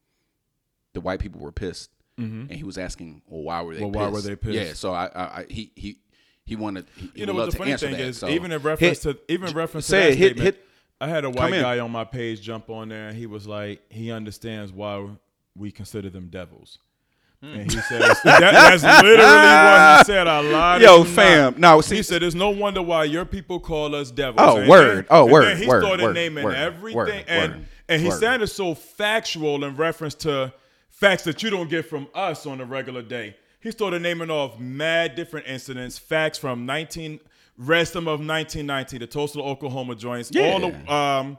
the white people were pissed, and he was asking, well, why were they? Mm-hmm. pissed? Why were they pissed? Yeah, so I, I, I he he he wanted. He, You know would what love the funny thing that, is, so. even in reference Hit- to even in reference to that it, hit statement, hit. I had a white guy on my page jump on there and he was like, he understands why we consider them devils. And he says that, that's literally what he said. I lied. Yo, fam. No, see- he said there's no wonder why your people call us devils. Oh, And word. then- Oh, word, he word, started word, naming word, everything, word, and and he sounded so factual in reference to facts that you don't get from us on a regular day. He started naming off mad different incidents, facts from 19 rest of 1990, the Tulsa, Oklahoma joints, all the um,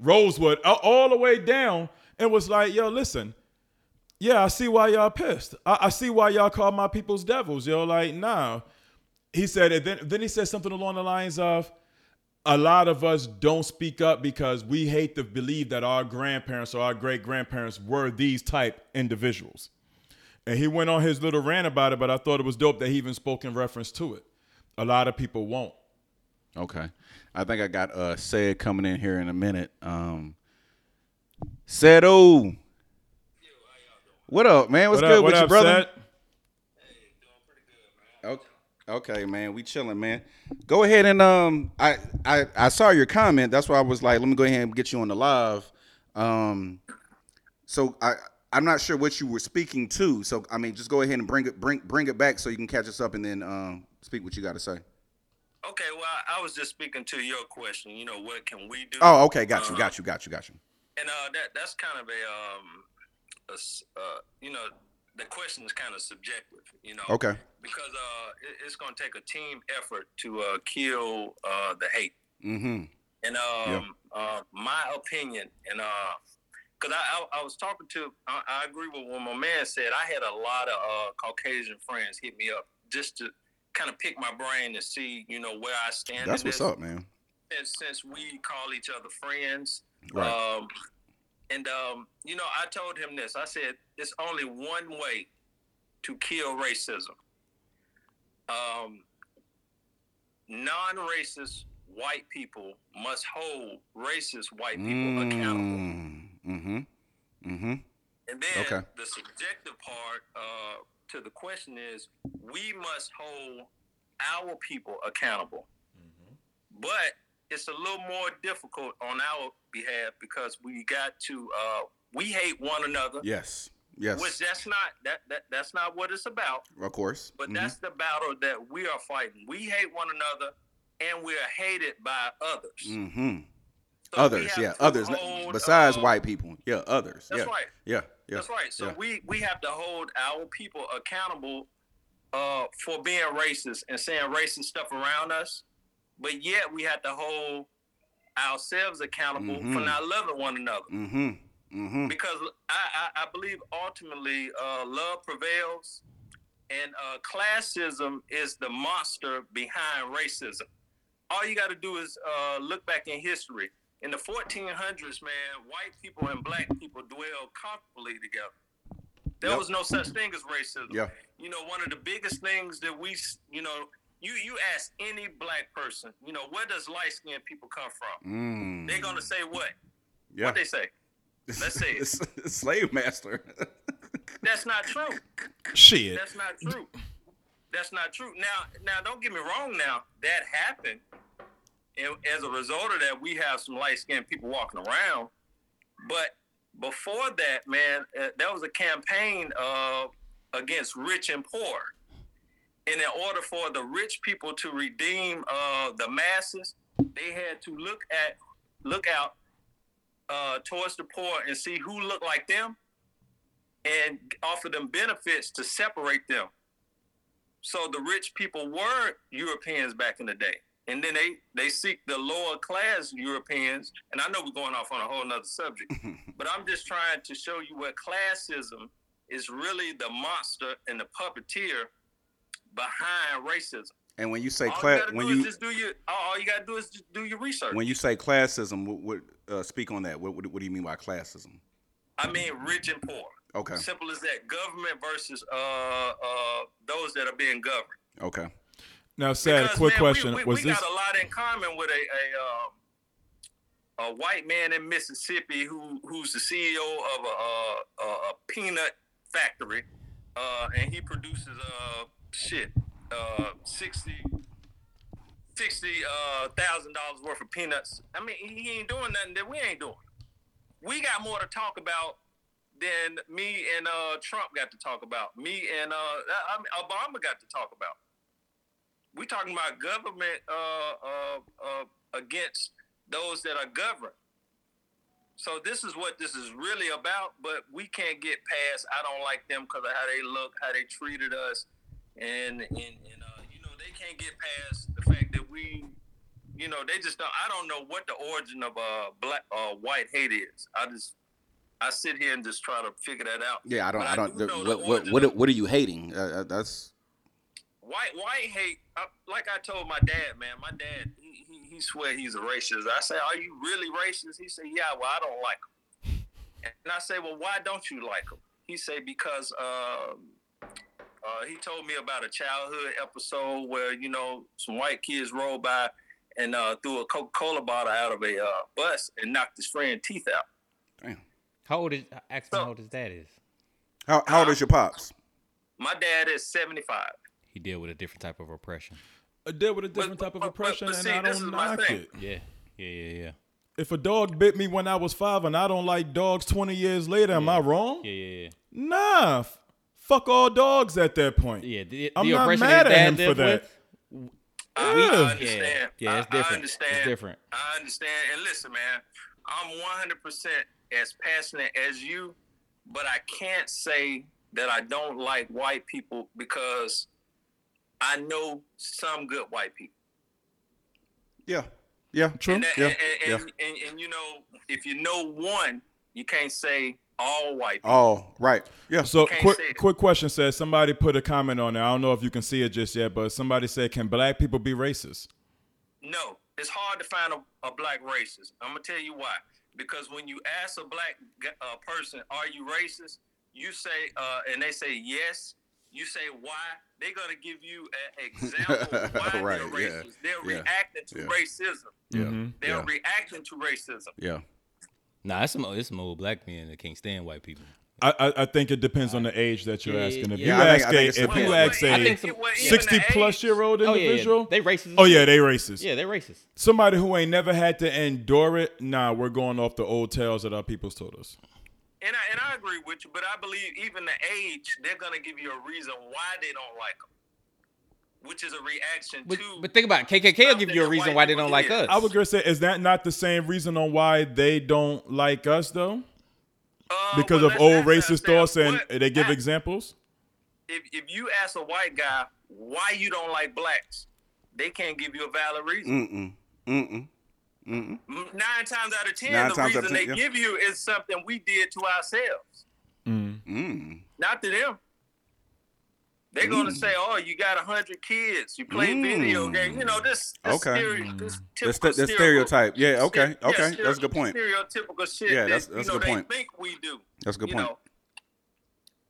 Rosewood, uh, all the way down, and was like, "Yo, listen, yeah, I see why y'all pissed. I, I see why y'all call my people's devils. Yo, like, nah." He said, and then then he said something along the lines of, "A lot of us don't speak up because we hate to believe that our grandparents or our great grandparents were these type individuals." And he went on his little rant about it, but I thought it was dope that he even spoke in reference to it. A lot of people won't. Okay, I think I got uh said coming in here in a minute. Um, said oh, what up, man? What's What good up, with what you, up, brother? Seth? Okay, okay, man, we chilling, man. Go ahead and um, I I I saw your comment. That's why I was like, let me go ahead and get you on the live. Um, so I I'm not sure what you were speaking to. So I mean, just go ahead and bring it bring bring it back so you can catch us up and then um speak what you got to say. Okay, well, I was just speaking to your question. You know, what can we do? Oh, okay, got you, Uh, got you, got you, got you. And uh, that that's kind of a um, a s uh, you know, the question is kind of subjective. You know, Okay. because uh, it, it's going to take a team effort to uh, kill uh, the hate. Mm-hmm. And um, uh, my opinion, and because I, I I was talking to, I, I agree with what my man said. I had a lot of uh, Caucasian friends hit me up just to kind of pick my brain and see, you know, where I stand. That's what's up, man. Since, since we call each other friends, Right. um, and um, you know, I told him this. I said, "It's only one way to kill racism. Um, non-racist white people must hold racist white people accountable." Mm-hmm. Mm-hmm. And then Okay. the subjective part uh, to the question is we must hold our people accountable. But it's a little more difficult on our behalf because we got to uh, we hate one another. Yes. Yes. Which that's not that, that that's not what it's about. of course. But Mhm. that's the battle that we are fighting. We hate one another and we are hated by others. Mm-hmm. So Others, yeah, others. Besides uh, white people, yeah, others. That's yeah. right. Yeah, yeah. That's right. So yeah. we we have to hold our people accountable uh, for being racist and saying racist stuff around us, but yet we have to hold ourselves accountable for Mhm. not loving one another. Mm-hmm. Mm-hmm. Because I, I, I believe ultimately uh, love prevails, and uh, classism is the monster behind racism. All you got to do is uh, look back in history. In the 1400s, man, white people and black people dwelled comfortably together. There Yep. was no such thing as racism. Yeah. You know, one of the biggest things that we, you know, you you ask any black person, you know, where does light skinned people come from? Mm. They're gonna say what? Yeah. What they say? Let's say it. It's slave master. That's not true. Shit. That's not true. That's not true. Now, now, don't get me wrong. Now that happened, and as a result of that, we have some light skinned people walking around. But before that, man, uh, there was a campaign uh, against rich and poor, and in order for the rich people to redeem uh, the masses, they had to look at look out uh, towards the poor and see who looked like them and offer them benefits to separate them. So the rich people were Europeans back in the day. And then they, they seek the lower class Europeans. And I know we're going off on a whole nother subject, but I'm just trying to show you where classism is really the monster and the puppeteer behind racism. and when you say class, when you just do your all all you gotta do is just do your research. when you say classism, what, what uh, speak on that? What, what, what do you mean by classism? I mean rich and poor. Okay. Simple as that. Government versus uh uh those that are being governed. Okay. Now, sad. Because, quick man, question: We, we, Was we this? got a lot in common with a a, um, a white man in Mississippi who who's the CEO of a, a, a, a peanut factory, uh, and he produces uh shit uh sixty. Sixty uh, dollars worth of peanuts. I mean, he he ain't doing nothing that we ain't doing. We got more to talk about than me and uh, Trump got to talk about. Me and uh, I mean, Obama got to talk about we talking about government uh, uh, uh, against those that are governed. So this is what this is really about. But we can't get past. I don't like them because of how they look, how they treated us, and and, and uh, you know they can't get past the fact that we, you know, they just don't. I don't know what the origin of uh black uh white hate is. I just. I sit here and just try to figure that out. Yeah, I don't. But I don't. do the- what, what, what, what are you hating? Uh, uh, that's White white hate, uh, like I told my dad, man. My dad, he, he, he swear he's a racist. I say, "Are you really racist?" He said, "Yeah." Well, I don't like him. And I say, "Well, why don't you like him?" He said, "Because um, uh, he told me about a childhood episode where you know some white kids rolled by and uh, threw a Coca Cola bottle out of a uh, bus and knocked his friend teeth out." damn. How old is? Ask So- how old his dad is. How, how old is your pops? My dad is seventy-five. He deal with a different type of oppression. I deal with a different but- type of but- but- oppression, but see, and I don't is my knock it. Yeah, yeah, yeah, yeah, If a dog bit me when I was five and I don't like dogs 20 years later, am I wrong? yeah, yeah, yeah. Nah. F- fuck all dogs at that point. Yeah, the, I'm not mad at him for that. with, I, Yeah. I understand. Yeah, it's I- I different. understand. It's different. I understand. And listen, man, I'm 100% as passionate as you, but I can't say that I don't like white people because I know some good white people. Yeah. Yeah. True. And, that- Yeah. and, and, yeah. and, and, and, you know, if you know one, you can't say all white people. Oh, right. Yeah. So quick quick question says somebody put a comment on there. I don't know if you can see it just yet, but somebody said, Can black people be racist? No, it's hard to find a, a black racist. I'm gonna tell you why. Because when you ask a black uh, person, "Are you racist?" you say, uh, and they say yes. You say why? They're gonna give you an example of why Right, they're yeah, racist. They're yeah, reacting to yeah. racism. yeah. Mhm. They're Yeah. reacting to racism. Yeah. Nah, it's some it's some old black men that can't stand white people. I, I, I think it depends on the age that you're Yeah, asking. If yeah, you I ask think a if you depends. ask I a think some- sixty plus year old Oh yeah, individual, yeah, they racist. oh yeah, they racist. yeah, they racist. Somebody who ain't never had to endure it, nah, we're going off the old tales that our people's told us. And I, and I agree with you, but I believe even the age, they're gonna give you a reason why they don't like them, which is a reaction But, to. but think about it. KKK will give you a reason why they don't like us. I would gonna say, is that not the same reason on why they don't like us though? Uh, Because well, of old racist thoughts and what- they give I- examples. if if you ask a white guy why you don't like blacks, they can't give you a valid reason. Mm-mm. Mm-mm. M- Nine times out of ten, Nine the reason of they yeah. give you is something we did to ourselves, Mm. not to them. They're gonna Mm. say, "Oh, you got a hundred kids, you play video games." You know this. this Okay. stereo- this That's typical the, the stereotype. Yeah, stereo- okay, yeah, okay. stereo- That's a good point. Stereotypical shit. Yeah, that, that's- that's a you know, good they point. think we do. That's a good you point. know?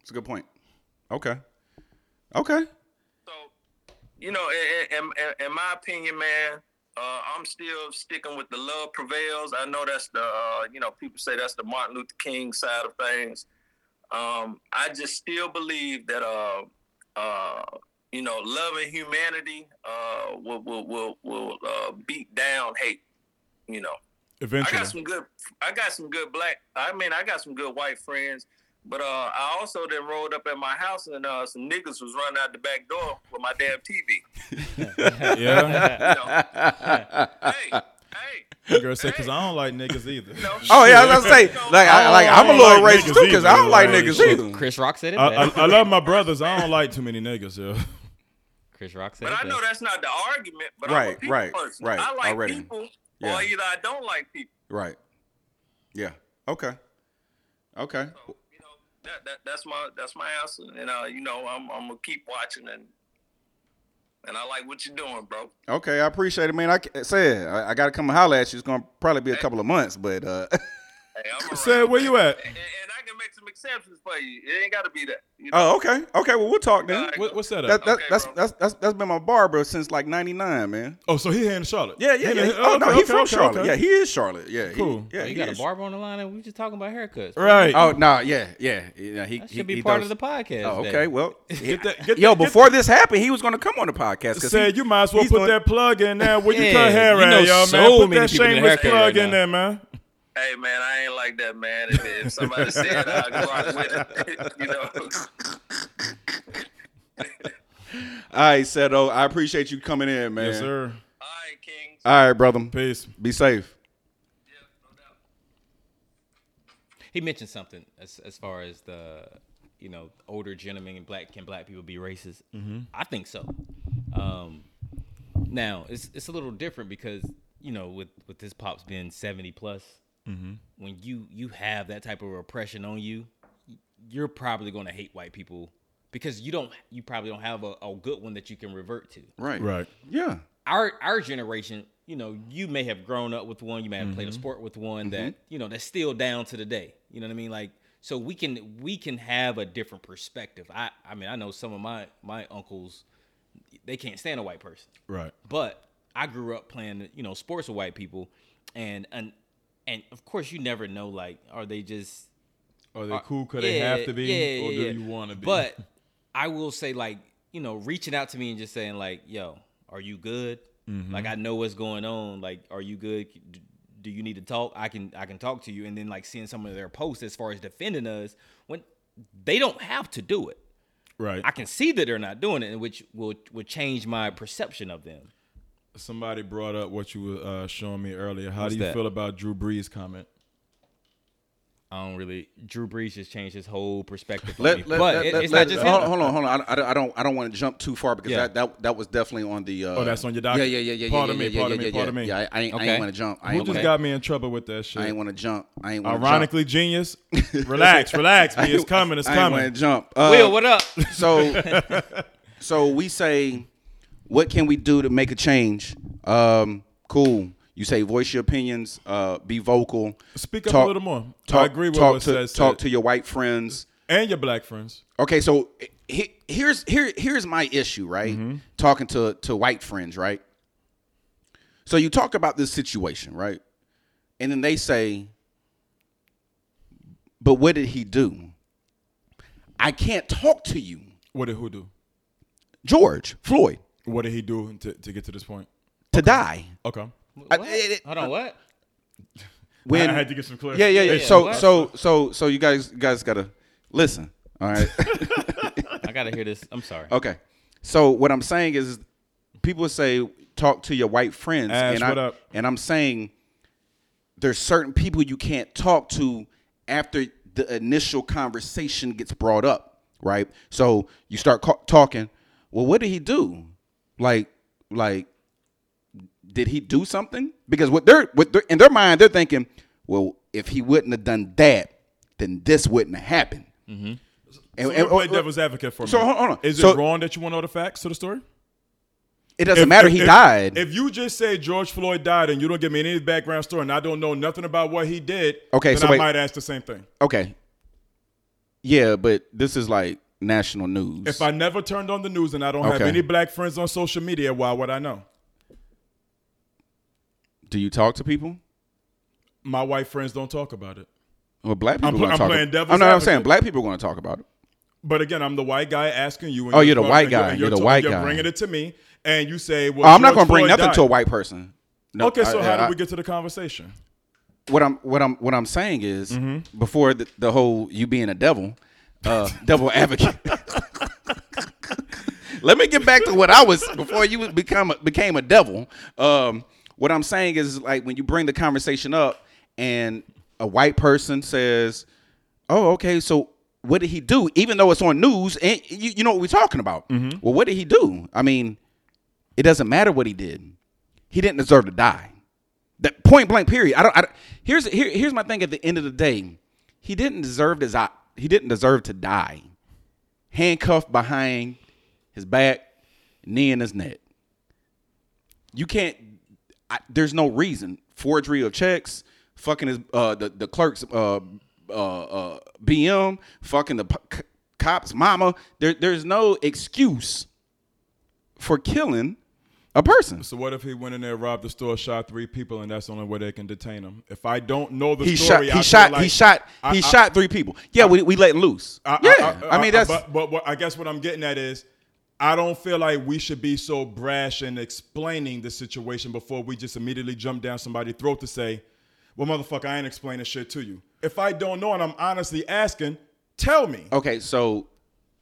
That's a good point. Okay. Okay. So, you know, in, in, in- in my opinion, man, uh, I'm still sticking with the love prevails. I know that's the, uh, you know, people say that's the Martin Luther King side of things. Um, I just still believe that, uh, uh, you know, love and humanity uh, will will will, will uh, beat down hate. You know, eventually. I Eventually. got some good. I got some good black. I mean, I got some good white friends. But uh, I also then rolled up at my house and uh, some niggas was running out the back door with my damn TV. yeah. You know? hey, hey. The girl said, because I don't like niggas either. You know? Oh yeah, I was gonna say like I, like I'm a little like racist too because I don't like like, niggas either. Chris Rock said it. I, I. I love my brothers. I don't like too many niggas, yeah. Chris Rock said it. But. I know that's not the argument. But I'm a Right, right, person. right, I like already. people, Yeah. or either I don't like people. Right. Yeah. Okay. Okay. So, you know, that, that that's my that's my answer. And uh, you know, I'm I'm gonna keep watching and and I like what you're doing, bro. Okay. I appreciate it, man. I said I, I got to come and holler at you. It's gonna probably be a couple of months, but uh, Hey, I'm Said, where you at? And, and I can make some exceptions for you. It ain't got to be that. You know? oh, okay. Okay. Well, we'll talk then. Alright. What, what's that That, that, Okay, that's, that's that's that's been my barber since like '99, man. Oh, so he here in Charlotte? Yeah, yeah, He yeah. in- Oh no, okay, he okay, from okay, Charlotte. okay. Yeah, he is Charlotte. Yeah, he- Cool. yeah, Oh, you he got a barber on the line, and we just talking about haircuts. Right. Oh no, yeah, yeah, yeah. He that he- should be he part does- of the podcast. Oh, okay, well, Get that- get yo, that- get before this happened, he was going to come on the podcast. 'cause Said he- you might as well put that plug in there. Where you cut hair you at, know yo, so man? Put many that people in the shameless plug in now. there, man. Hey man, I ain't like that, man. If, if somebody said I go out with it, you know. All right, Seto, I appreciate you coming in, man. Yes, sir. All right, Kings. All right, brother. Peace. Be safe. Yeah, no doubt. He mentioned something as as far as the you know older gentlemen and black can black people be racist? Mm-hmm. I think so. Um, now it's it's a little different because you know with with this pops being seventy plus, Mm-hmm. when you you have that type of oppression on you, you're probably going to hate white people because you don't you probably don't have a, a good one that you can revert to Right. Right. Yeah. our our generation, you know, you may have grown up with one, you may have played a mm-hmm. sport with one that, mm-hmm. you know, that's still down to the day. You know what I mean? Like so we can we can have a different perspective. I I mean, I know some of my my uncles they can't stand a white person. Right. But I grew up playing, you know, sports with white people and and and of course you never know like are they just Are they cool because they have to be, yeah, or yeah, do you want to be? But I will say, like, you know, reaching out to me and just saying, like, yo, are you good? Mm-hmm. Like, I know what's going on. Like, are you good? Do you need to talk? I can I can talk to you. And then like seeing some of their posts as far as defending us when they don't have to do it. right. I can see that they're not doing it, which will will change my perception of them. Somebody brought up what you were uh, showing me earlier. How What's do you that? feel about Drew Brees' comment? I don't really. Drew Brees just changed his whole perspective. Let, me. let, but let, it- let- it's let- not just hold, him. hold on, hold on. I, I, I don't, I don't want to jump too far because Yeah. that, that, that was definitely on the. Uh, Oh, that's on your doc- Yeah, yeah, yeah, yeah. Pardon yeah, me, yeah, pardon me, yeah, pardon me. Yeah, I, I ain't, Okay. ain't want to jump. I Who ain't just want got me in trouble with that shit? I ain't want to jump. I ain't want to jump. Ironically, genius. relax, relax. B. It's coming. It's I ain't coming. want to jump. Uh, Will, what up? so so we say what can we do to make a change? Um cool. You say voice your opinions uh be vocal. Speak up Talk- a little more. talk, I agree with talk what to, says. talk to your white friends. And your black friends. okay so he, here's here here's my issue right? Talking to to white friends right? So you talk about this situation right? And then they say but what did he do? I can't talk to you. What did who do? george floyd What did he do to, to get to this point? to die Okay. I- What? it- it- Hold on, what? when I had to get some clear. yeah yeah yeah so what? so so so you guys you guys gotta listen all right I gotta hear this. I'm sorry. okay so what i'm saying is people say talk to your white friends Ash, and what I, up? and i'm saying there's certain people you can't talk to after the initial conversation gets brought up right? So you start ca- talking. Well, what did he do? Like, like, did he do something? Because what they're, what they're in their mind, they're thinking, well, if he wouldn't have done that, then this wouldn't have happened. Mm-hmm. And- So and- play devil's advocate for so me. hold- hold on. Is So- it wrong that you want to know the facts to the story? it doesn't If- matter. if- he if- died. If you just say George Floyd died and you don't give me any background story and I don't know nothing about what he did, Okay, then so I wait. might ask the same thing. okay. Yeah, but this is like national news. If I never turned on the news and I don't have Okay. any black friends on social media, why would I know? do you talk to people? My white friends don't talk about it. Well, black people I'm pl- to I'm talk. playing about, devil's I'm not. I'm advocate. saying black people are going to talk about it. But again, I'm the white guy asking you. and Oh, you're the white guy. You're the white you're guy. bringing it to me, and you say, "Well, Oh, I'm not George going to bring Floyd nothing died. to a white person. No, Okay, so I- how I- did we get to the conversation? what I'm what I'm what I'm saying is Mm-hmm. before the, the whole you being a devil, uh, devil advocate. Let me get back to what I was before you become a, became a devil. Um, what I'm saying is like when you bring the conversation up and a white person says, "Oh, okay, so what did he do?" Even though it's on news and you, you know what we're talking about. Mm-hmm. Well, what did he do? I mean, it doesn't matter what he did. He didn't deserve to die. That point blank period. I don't. I don't here's here, here's my thing. At the end of the day, he didn't deserve his. He didn't deserve to die. Handcuffed behind his back, knee in his neck. You can't. I, there's no reason forgery of checks, fucking his uh the the clerk's uh uh, uh BM, fucking the p- cop's mama. There there's no excuse for killing a person. So what if he went in there, robbed the store, shot three people, and that's the only way they can detain him? If I don't know the He shot. story, He I feel shot. like he shot. I- he I- shot three people. Yeah, we we letting loose. I, yeah, I, mean that's But, but what I guess what I'm getting at is, I don't feel like we should be so brash in explaining the situation before we just immediately jump down somebody's throat to say, "Well, motherfucker, I ain't explaining shit to you." If I don't know and I'm honestly asking, tell me. okay. So,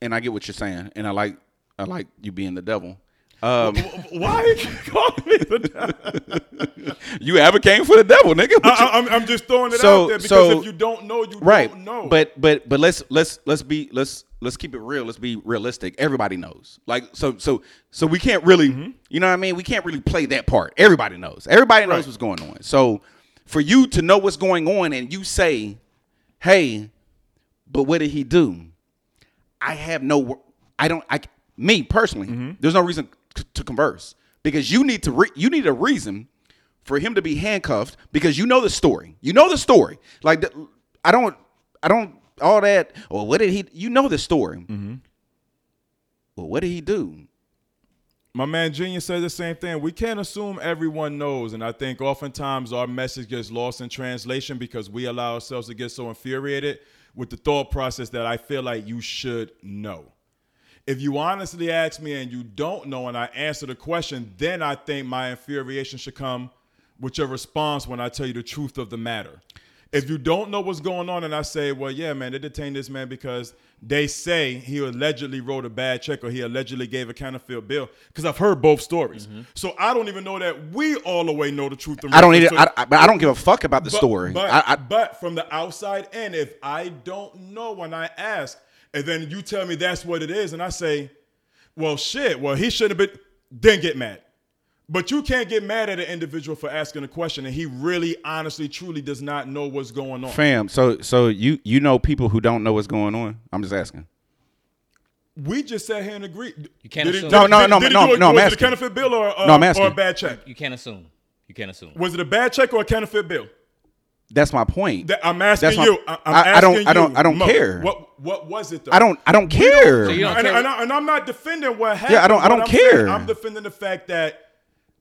and I get what you're saying, and I like I like you being the devil. Um, Why you call me the you advocating for the devil, nigga. You- I, am I'm just throwing it So- out there because so- if you don't know, you right don't know. but but but let's let's let's be let's let's keep it real let's be realistic everybody knows like so so so we can't really Mm-hmm. you know what i mean we can't really play that part everybody knows everybody knows Right. what's going on so for you to know what's going on and you say hey but what did he do i have no i don't i me personally Mm-hmm. there's no reason to converse because you need to re- you need a reason for him to be handcuffed because you know the story. You know the story. Like I don't, I don't all that. Or what did he? You know the story. Mm-hmm. Well, what did he do? My man Genius said the same thing. We can't assume everyone knows. And I think oftentimes our message gets lost in translation because we allow ourselves to get so infuriated with the thought process that I feel like you should know. If you honestly ask me and you don't know and I answer the question, then I think my infuriation should come with your response when I tell you the truth of the matter. If you don't know what's going on and I say, well, yeah, man, they detained this man because they say he allegedly wrote a bad check or he allegedly gave a counterfeit bill, because I've heard both stories. Mm-hmm. So I don't even know that we all the way know the truth. in I don't need reference it. I, I, but I don't give a fuck about the but, story. But, I, I, but from the outside in, if I don't know when I ask, and then you tell me that's what it is, and I say, well, shit, well, he shouldn't have been, then get mad. But you can't get mad at an individual for asking a question and he really, honestly, truly does not know what's going on. fam. So so you you know people who don't know what's going on. I'm just asking. We just sat here and agreed. You can't Did assume. did- No, no, did- no, did he no, do no, I'm Was it a counterfeit bill or, uh, No, I'm or a bad check? You can't assume. You can't assume. Was it a bad check or a counterfeit bill? That's my point. That- I'm asking That's my- you. I, I'm I- I don't- I don't- I don't Mo, care. What what was it? Though? I don't I don't care. So you don't and, care- and I, and I'm not defending what happened. Yeah, I don't- I don't I'm care. saying, I'm defending the fact that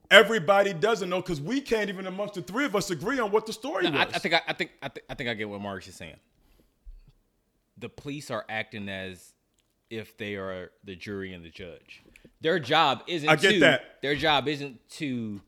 everybody doesn't know because we can't even amongst the three of us agree on what the story No, was. I, I think I, I think I think I think I get what Marcus is saying. The police are acting as if they are the jury and the judge. Their job isn't. I get to, that. Their job isn't to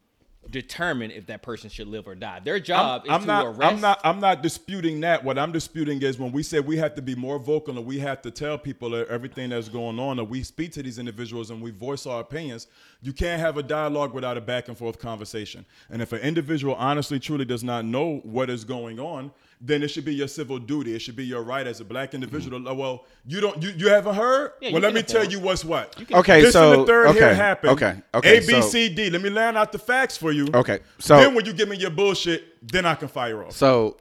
determine if that person should live or die. Their job I'm is to not. arrest. I'm not. I'm not disputing that. What I'm disputing is when we say we have to be more vocal and we have to tell people everything that's going on, and we speak to these individuals and we voice our opinions. You can't have a dialogue without a back and forth conversation. And if an individual honestly, truly does not know what is going on, then it should be your civil duty. It should be your right as a black individual. to- Well, you don't. You, you haven't heard. Yeah, you well, let can me tell inform. you what's what. Okay, this so and the third here okay, happened. okay, okay, A B so- C D. Let me land out the facts for you. Okay, so then when you give me your bullshit, then I can fire off. So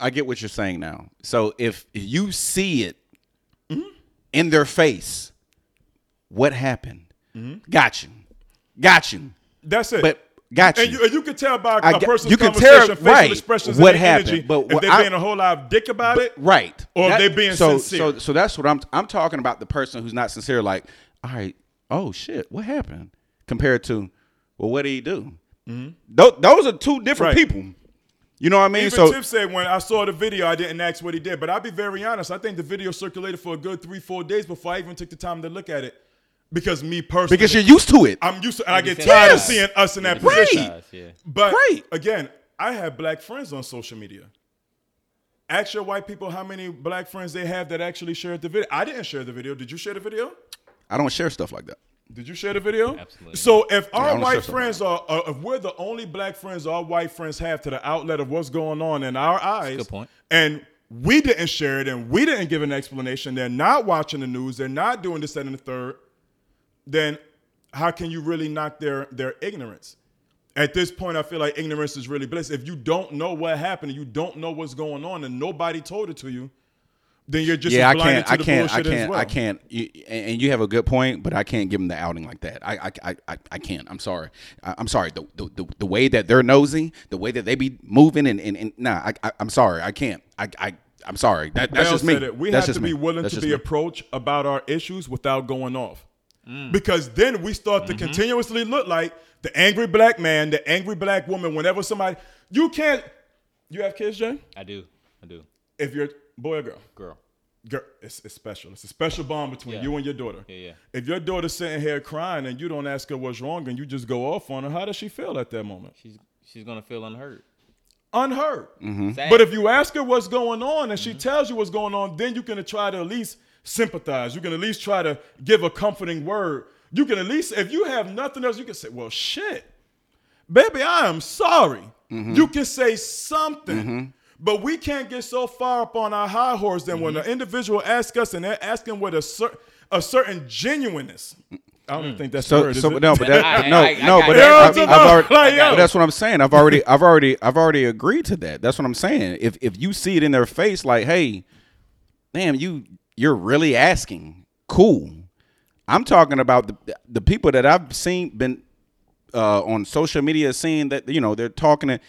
I get what you're saying now. So if you see it Mm-hmm. in their face, what happened? Mm-hmm. Got you. Got you. That's it. But got you. And you, and you can tell by a get- person's you can conversation, tell- facial right, expressions, what happened, energy, but if they're being a whole lot of dick about it, right. Or if they being so, sincere. So so that's what I'm I'm talking about the person who's not sincere like, all right, oh shit, what happened? Compared to, well, what did he do? Tho- those are two different Mm-hmm. Right. people. You know what I mean? Even so Tip said when I saw the video, I didn't ask what he did. But I'll be very honest. I think the video circulated for a good three, four days before I even took the time to look at it. Because me personally, because you're used to it. I'm used to, and I get desensitized. tired of seeing us in that You're position. Yeah. But Right. again, I have black friends on social media. Ask your white people how many black friends they have that actually shared the video. I didn't share the video. Did you share the video? I don't share stuff like that. Did you share the video? Absolutely. So if our don't white stuff friends are, are, if we're the only black friends our white friends have to the outlet of what's going on in our eyes, good point. and we didn't share it and we didn't give an explanation, they're not watching the news, they're not doing this, that, and the third, then how can you really knock their their ignorance? At this point, I feel like ignorance is really bliss. If you don't know what happened, you don't know what's going on, and nobody told it to you, then you're just yeah, I can't, to I can't, I can't, well. I can't. You, and and you have a good point, but I can't give them the outing like that. I, I, I, I, I can't. I'm sorry. I, I'm sorry. The, the, the, the way that they're nosy, the way that they be moving, and, and, and nah, I, I, I'm sorry. I can't. I, I, I'm sorry. That, that's Bell just me. said it. We that's have to be me. willing That's to be me. approached about our issues without going off. Mm. Because then we start to continuously look like the angry black man, the angry black woman. Whenever somebody, you can't. You have kids, Jay? I do. I do. If you're boy or girl, Girl. girl, it's, it's special. It's a special bond between Yeah. you and your daughter. Yeah, yeah. If your daughter's sitting here crying and you don't ask her what's wrong and you just go off on her, how does she feel at that moment? She's she's gonna feel unheard. Unheard. Mm-hmm. But if you ask her what's going on and Mm-hmm. she tells you what's going on, then you can try to at least sympathize. You can at least try to give a comforting word. You can at least, if you have nothing else, you can say, well, shit. Baby, I am sorry. Mm-hmm. You can say something. But we can't get so far up on our high horse that when an Mm-hmm. individual asks us and they're asking with a, cer- a certain genuineness. I don't even think that's So, word, so no, but that, no, I- I no, but that, I've, I'm talking I've about, already, like, but that's what I'm saying. I've already, I've already, I've already agreed to that. That's what I'm saying. If if you see it in their face, like, hey, damn, you you're really asking. Cool. I'm talking about the the people that I've seen been uh, on social media seeing that you know they're talking to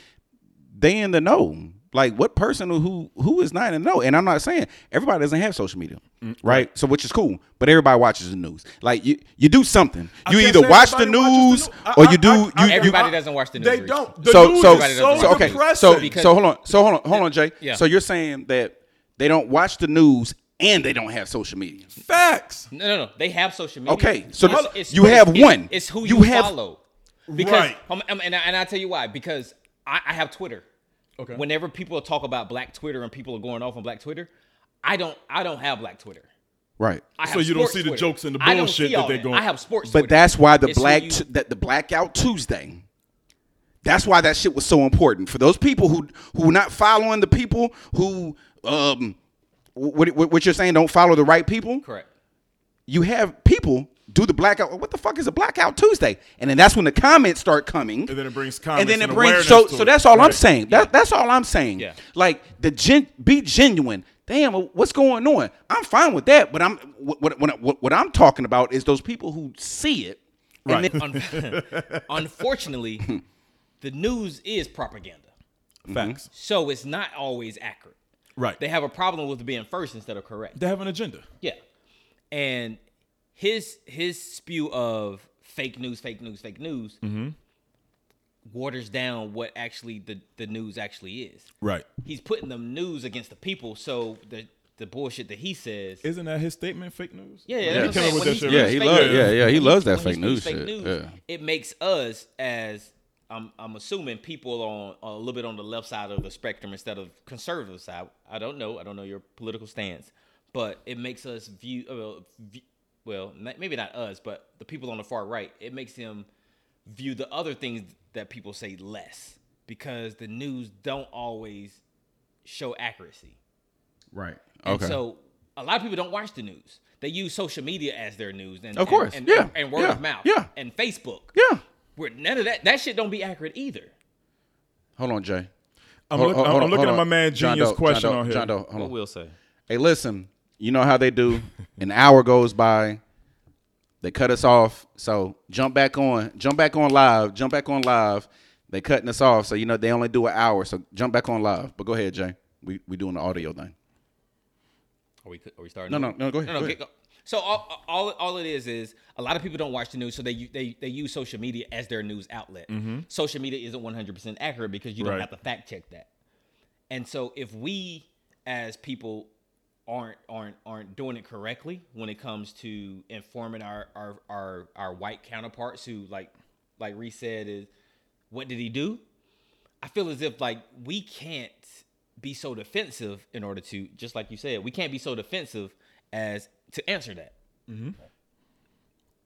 they in the know. Like what person who who is not in the know? And I'm not saying everybody doesn't have social media, Mm, right? So which is cool, but everybody watches the news. Like you you do something. I You either watch the news the news. or I- you do I- I- you, I- you Everybody doesn't watch the news. They don't. The so news so is so, so okay so so hold on so hold on hold on Jay. Yeah. So you're saying that they don't watch the news and they don't have social media. Facts. No, no, no. They have social media. Okay, so It's- th- it's- you it's- have it's- one. It's who You you, have- follow. Because, Right. um, um, and, I, and I'll tell you why. Because I, I have Twitter. Okay. Whenever people talk about Black Twitter and people are going off on Black Twitter, I don't. I don't have Black Twitter. Right. I So you don't sports see the jokes and the bullshit that they're going- I have sports. But Twitter. that's why the It's black you- t- that the blackout Tuesday. That's why that shit was so important for those people who who not following the people who um what, what what you're saying don't follow the right people. correct. You have people do the blackout. What the fuck is a blackout Tuesday? And then that's when the comments start coming. And then it brings and then it and brings so so that's all I'm Right. saying. That, that's all I'm saying. Yeah. Like the gen, be genuine. Damn, what's going on? I'm fine with that, but I'm what what, what, what, what I'm talking about is those people who see it. And Right. then, Unfortunately, hmm. the news is propaganda, mm-hmm. Facts. so it's not always accurate. Right. They have a problem with being first instead of correct. They have an agenda. Yeah. And his his spew of fake news, fake news, fake news mm-hmm. waters down what actually the, the news actually is. Right. He's putting the news against the people, so the the bullshit that he says. Isn't that his statement? Fake news. yeah, yeah, Yeah. He what came I'm up with saying. that When shit. Yeah, he fake yeah, yeah, he loves that fake news fake shit. news, Yeah. It makes us as I'm I'm assuming people on a little bit on the left side of the spectrum instead of conservative side. I don't know. I don't know your political stance, but it makes us view uh, view- well, maybe not us, but the people on the far right. It makes them view the other things that people say less because the news don't always show accuracy. Right. And Okay. so a lot of people don't watch the news. They use social media as their news, and Of course, and, yeah, and, and word yeah, of mouth, yeah. and Facebook. yeah. Where none of that that shit don't be accurate either. Hold on, Jay. I'm, Hold- look- hold- I'm hold looking hold at my on. man John Genius Doe, question John Doe, on here. John Doe, hold What on. will say? Hey, listen. You know how they do. An hour goes by. They cut us off. So jump back on. Jump back on live. Jump back on live. They cutting us off. So you know they only do an hour. So jump back on live. But go ahead, Jay. We we doing the audio thing. Are we are we starting? No, over? no, no, go ahead, No, no, go get- ahead. go- So all, all all it is is a lot of people don't watch the news, so they they they use social media as their news outlet. Mm-hmm. Social media isn't one hundred percent accurate because you don't Right. have to fact check that. And so if we as people aren't aren't aren't doing it correctly when it comes to informing our our our, our white counterparts who like like Reese said is what did he do? I feel as if like we can't be so defensive in order to just like you said, we can't be so defensive as to answer that.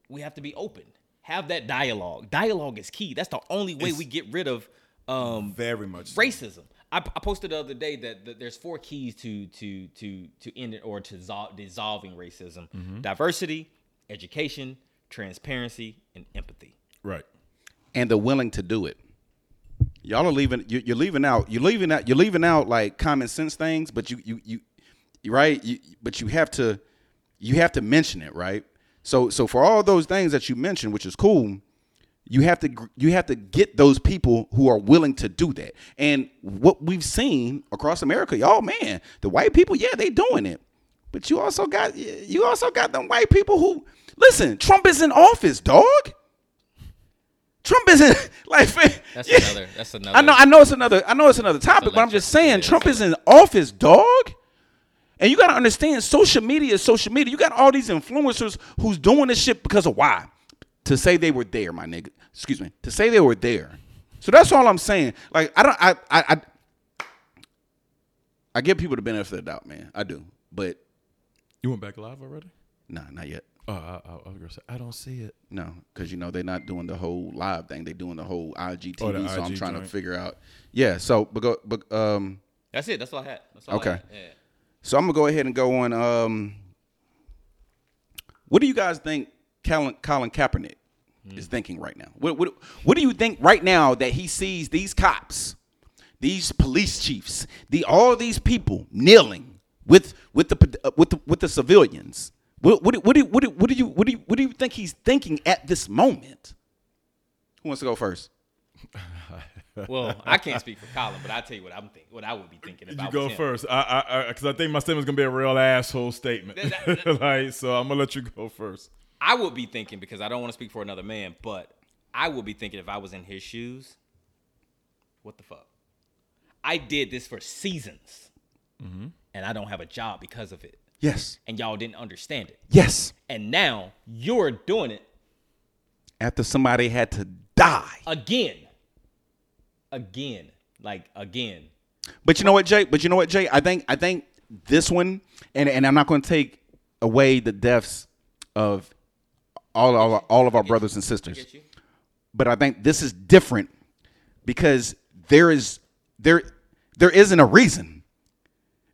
We have to be open. Have that dialogue. Dialogue is key. That's the only way we get rid of um, Very much. so. racism. I, I posted the other day that, that there's four keys to to to to end it or to dissolve, dissolving racism: diversity, education, transparency, and empathy. Right. and they're willing to do it. Y'all are leaving. You, you're leaving out. You're leaving out. You're leaving out like common sense things. But you, you, you, you right. You, but you have to, you have to mention it, right? So, so for all those things that you mentioned, which is cool, you have to, you have to get those people who are willing to do that. And what we've seen across America, y'all, man, the white people, yeah, they doing it. But you also got, you also got them white people who, listen, Trump is in office, dog. Trump isn't like That's yeah. another. That's another. I know I know it's another I know it's another topic, but I'm just saying. Trump is in office, dog. And you gotta understand social media is social media. You got all these influencers who's doing this shit because of why? To say they were there, my nigga. Excuse me. To say they were there. So that's all I'm saying. Like I don't I I I, I give people the benefit of the doubt, man. I do. But You went back live already? nah, not yet. Oh, I, I, I was gonna say I don't see it. No, because you know they're not doing the whole live thing. They're doing the whole IGTV. Oh, the so I'm IG trying to figure out. Yeah. So, but go, but um, That's it. That's all I had. That's all Okay. I had. Yeah. So I'm gonna go ahead and go on. Um, what do you guys think Colin, Colin Kaepernick is thinking right now? What, what What do you think right now that he sees these cops, these police chiefs, the all these people kneeling with with the uh, with the with the civilians? What what what do what do, what do you what do you what do you think he's thinking at this moment? Who wants to go first? Well, I can't speak for Colin, but I tell you what I'm think. What I would be thinking. If I You go first. I, I, because I, think my statement's gonna be a real asshole statement. That- that- like, so I'm gonna let you go first. I would be thinking because I don't want to speak for another man, but I would be thinking if I was in his shoes, what the fuck? I did this for seasons, mm-hmm. and I don't have a job because of it, Yes. and y'all didn't understand it, Yes. and now you're doing it After somebody had to die. again, again, like again. But you know what, Jay? But you know what, Jay? I think I think this one, and and I'm not going to take away the deaths of all of our, all of our brothers and sisters, you? but I think this is different because there is there there isn't a reason.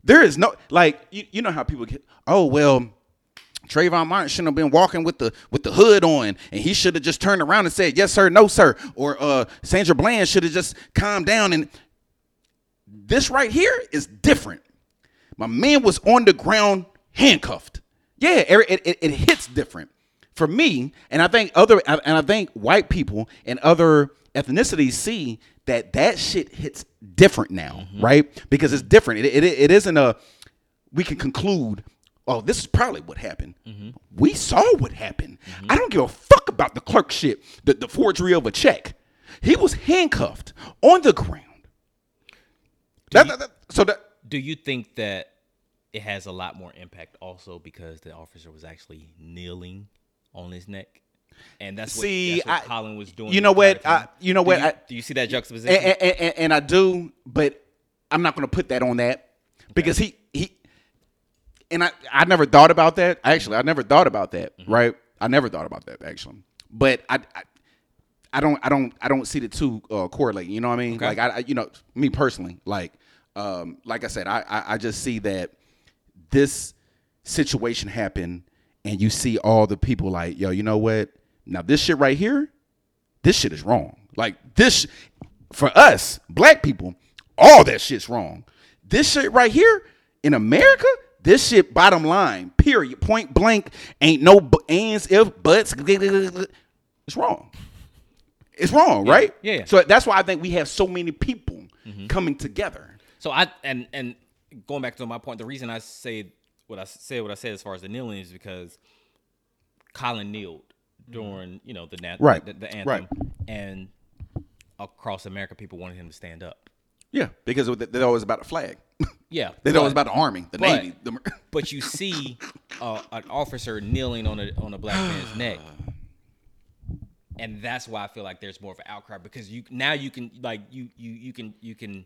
There is no like you, you know how people get oh well Trayvon Martin shouldn't have been walking with the with the hood on, and he should have just turned around and said yes sir, no sir, or uh, Sandra Bland should have just calmed down. And this right here is different. My man was on the ground handcuffed. Yeah, it, it, it hits different for me, and I think other and I think white people and other ethnicities see that that shit hits different now, right? Because it's different. It, it, it isn't a we can conclude. Oh, this is probably what happened. Mm-hmm. We saw what happened. Mm-hmm. I don't give a fuck about the clerkship, the, the forgery of a check. He was handcuffed on the ground. That- that- that- so that Do you think that it has a lot more impact also because the officer was actually kneeling on his neck? And that's what, See, that's what I- Colin was doing. you know what? I- you know Do what? You, I- do you see that juxtaposition? and, and, and, and I do, but I'm not going to put that on that because he and I I never thought about that. Actually, I never thought about that. Mm-hmm. Right? I never thought about that actually, but I. I I don't, I don't, I don't see the two uh, correlating. You know what I mean? Okay. Like, I, I, you know, me personally, like, Um, like I said, I, I I just see that this situation happen, and you see all the people like, yo, you know what? Now this shit right here, this shit is wrong. Like this, for us black people, all that shit's wrong. This shit right here in America, this shit bottom line, period, point blank, ain't no b- ands, if, buts. It's wrong. It's wrong, right? yeah, yeah. So that's why I think we have so many people Mm-hmm. coming together. So I and and going back to my point, the reason I say what I said what I said as far as the kneeling is because Colin kneeled during you know the nat- Right. the, the anthem Right. and across America people wanted him to stand up. Yeah, because they're always about the flag. Yeah, they're always but- about the army, the but- navy. The, But you see uh, an officer kneeling on a on a black man's neck, and that's why I feel like there's more of an outcry because you now you can like you you you can you can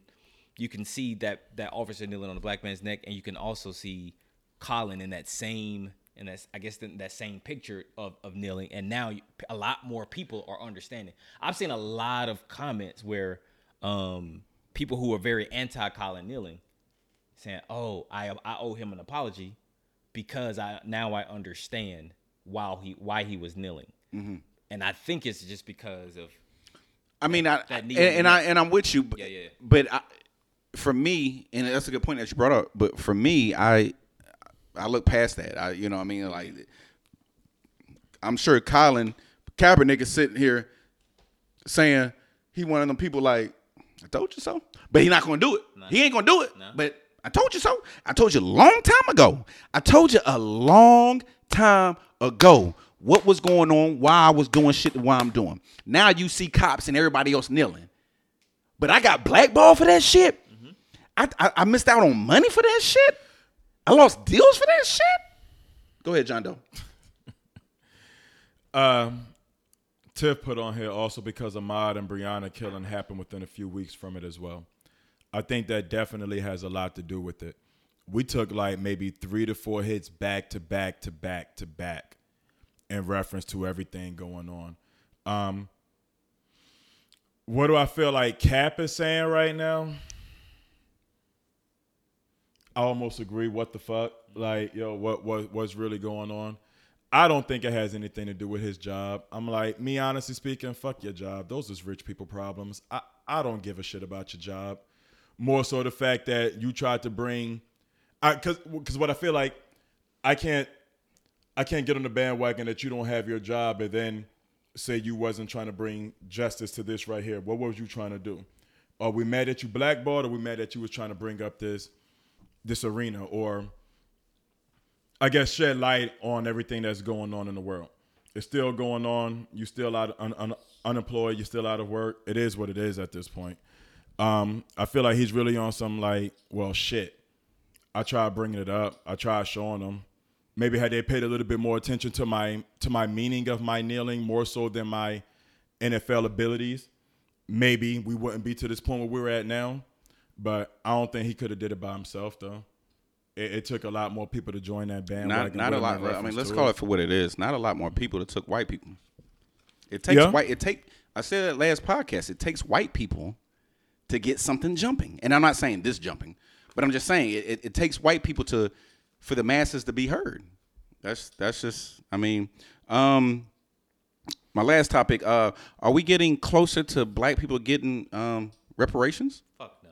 you can see that that officer kneeling on a black man's neck, and you can also see Colin in that same and that's I guess in that same picture of of kneeling, and now you, a lot more people are understanding. I've seen a lot of comments where um, people who are very anti Colin kneeling saying, "Oh, I I owe him an apology because I now I understand why he why he was kneeling." Mm-hmm. And I think it's just because of I mean, I that and, and I and I'm with you. But, Yeah, yeah. But I, for me, and that's a good point that you brought up. But for me, I I look past that. I you know what I mean like I'm sure Colin Kaepernick is sitting here saying he one of them people like I told you so, but he not gonna do it. He ain't gonna do it. But I told you so. I told you a long time ago. I told you a long time ago what was going on, why I was doing shit, why I'm doing. Now you see cops and everybody else kneeling, but I got blackballed for that shit. I, I I missed out on money for that shit. I lost deals for that shit. Go ahead, John Doe. Um, Tiff put on here also because Ahmaud and Breonna killing happened within a few weeks from it as well. I think that definitely has a lot to do with it. We took like maybe three to four hits back to back to back to back in reference to everything going on. Um, what do I feel like Cap is saying right now? I almost agree. What the fuck? Like, yo, what what what's really going on? I don't think it has anything to do with his job. I'm like, me honestly speaking, fuck your job. Those is rich people problems. I, I don't give a shit about your job. More so the fact that you tried to bring I cause cause what I feel like I can't I can't get on the bandwagon that you don't have your job and then say you wasn't trying to bring justice to this right here. What was you trying to do? Are we mad that you blackballed or we mad that you was trying to bring up this this arena or I guess shed light on everything that's going on in the world. It's still going on. You still out un, un, unemployed. You're still out of work. It is what it is at this point. Um, I feel like he's really on some like, well, shit. I tried bringing it up. I tried showing them. Maybe had they paid a little bit more attention to my to my meaning of my kneeling more so than my NFL abilities, maybe we wouldn't be to this point where we're at now. But I don't think he could have did it by himself though. It, it took a lot more people to join that band. Not not a lot. I mean, let's call it for what it is. Not a lot more people that took white people. It takes Yeah. white. It take. I said that last podcast. It takes white people to get something jumping, and I'm not saying this jumping, but I'm just saying it, it, it takes white people to for the masses to be heard. That's that's just. I mean, um, my last topic. Uh, are we getting closer to black people getting um reparations? fuck no.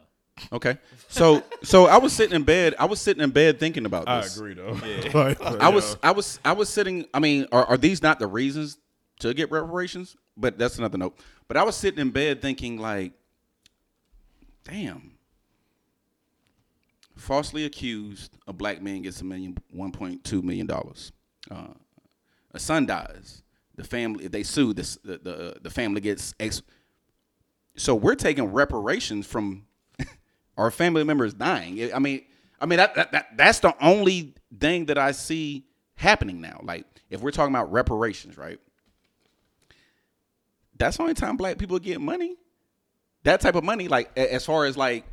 Okay, so so I was sitting in bed. I was sitting in bed thinking about this. I agree though. Like, I was I was I was sitting. I mean, are, are these not the reasons to get reparations? But that's another note. But I was sitting in bed thinking like, damn. Falsely accused, a black man gets a million, one point two million dollars. Uh, a son dies. The family, if they sue, this the the, the family gets ex. So we're taking reparations from our family members dying. I mean, I mean that, that, that that's the only thing that I see happening now. Like if we're talking about reparations, right? That's the only time black people get money. That type of money, like a- as far as like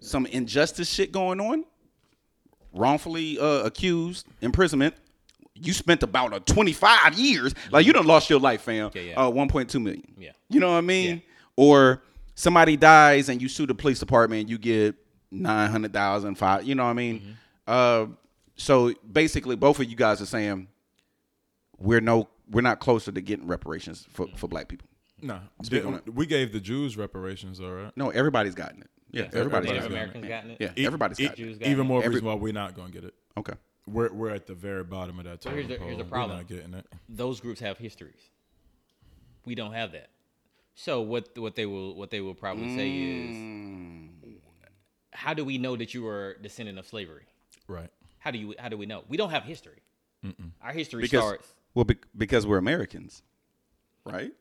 some injustice shit going on, wrongfully uh, accused, imprisonment. You spent about a 25 years. Like you done lost your life, fam. Yeah, yeah. Uh, 1.2 million. Yeah. You know what I mean? Yeah. Or somebody dies and you sue the police department, you get nine hundred thousand, five. You know what I mean? Mm-hmm. Uh, so basically, both of you guys are saying we're no, we're not closer to getting reparations for, for black people. No, Speak on we gave the Jews reparations, all right. No, everybody's gotten it. Yeah, everybody's Native gotten it. Americans gotten it. Yeah, E- everybody's e- got it. Jews got Even it. more Every- reason why we're not going to get it. Okay. We're we're at the very bottom of that. So here's the- totem here's the pole. problem. We're not getting it. those groups have histories. We don't have that. So what what they will what they will probably say is Mm. how do we know that you are a descendant of slavery? Right. How do you how do we know? We don't have history. Our history Because starts well, be, because we're Americans, right?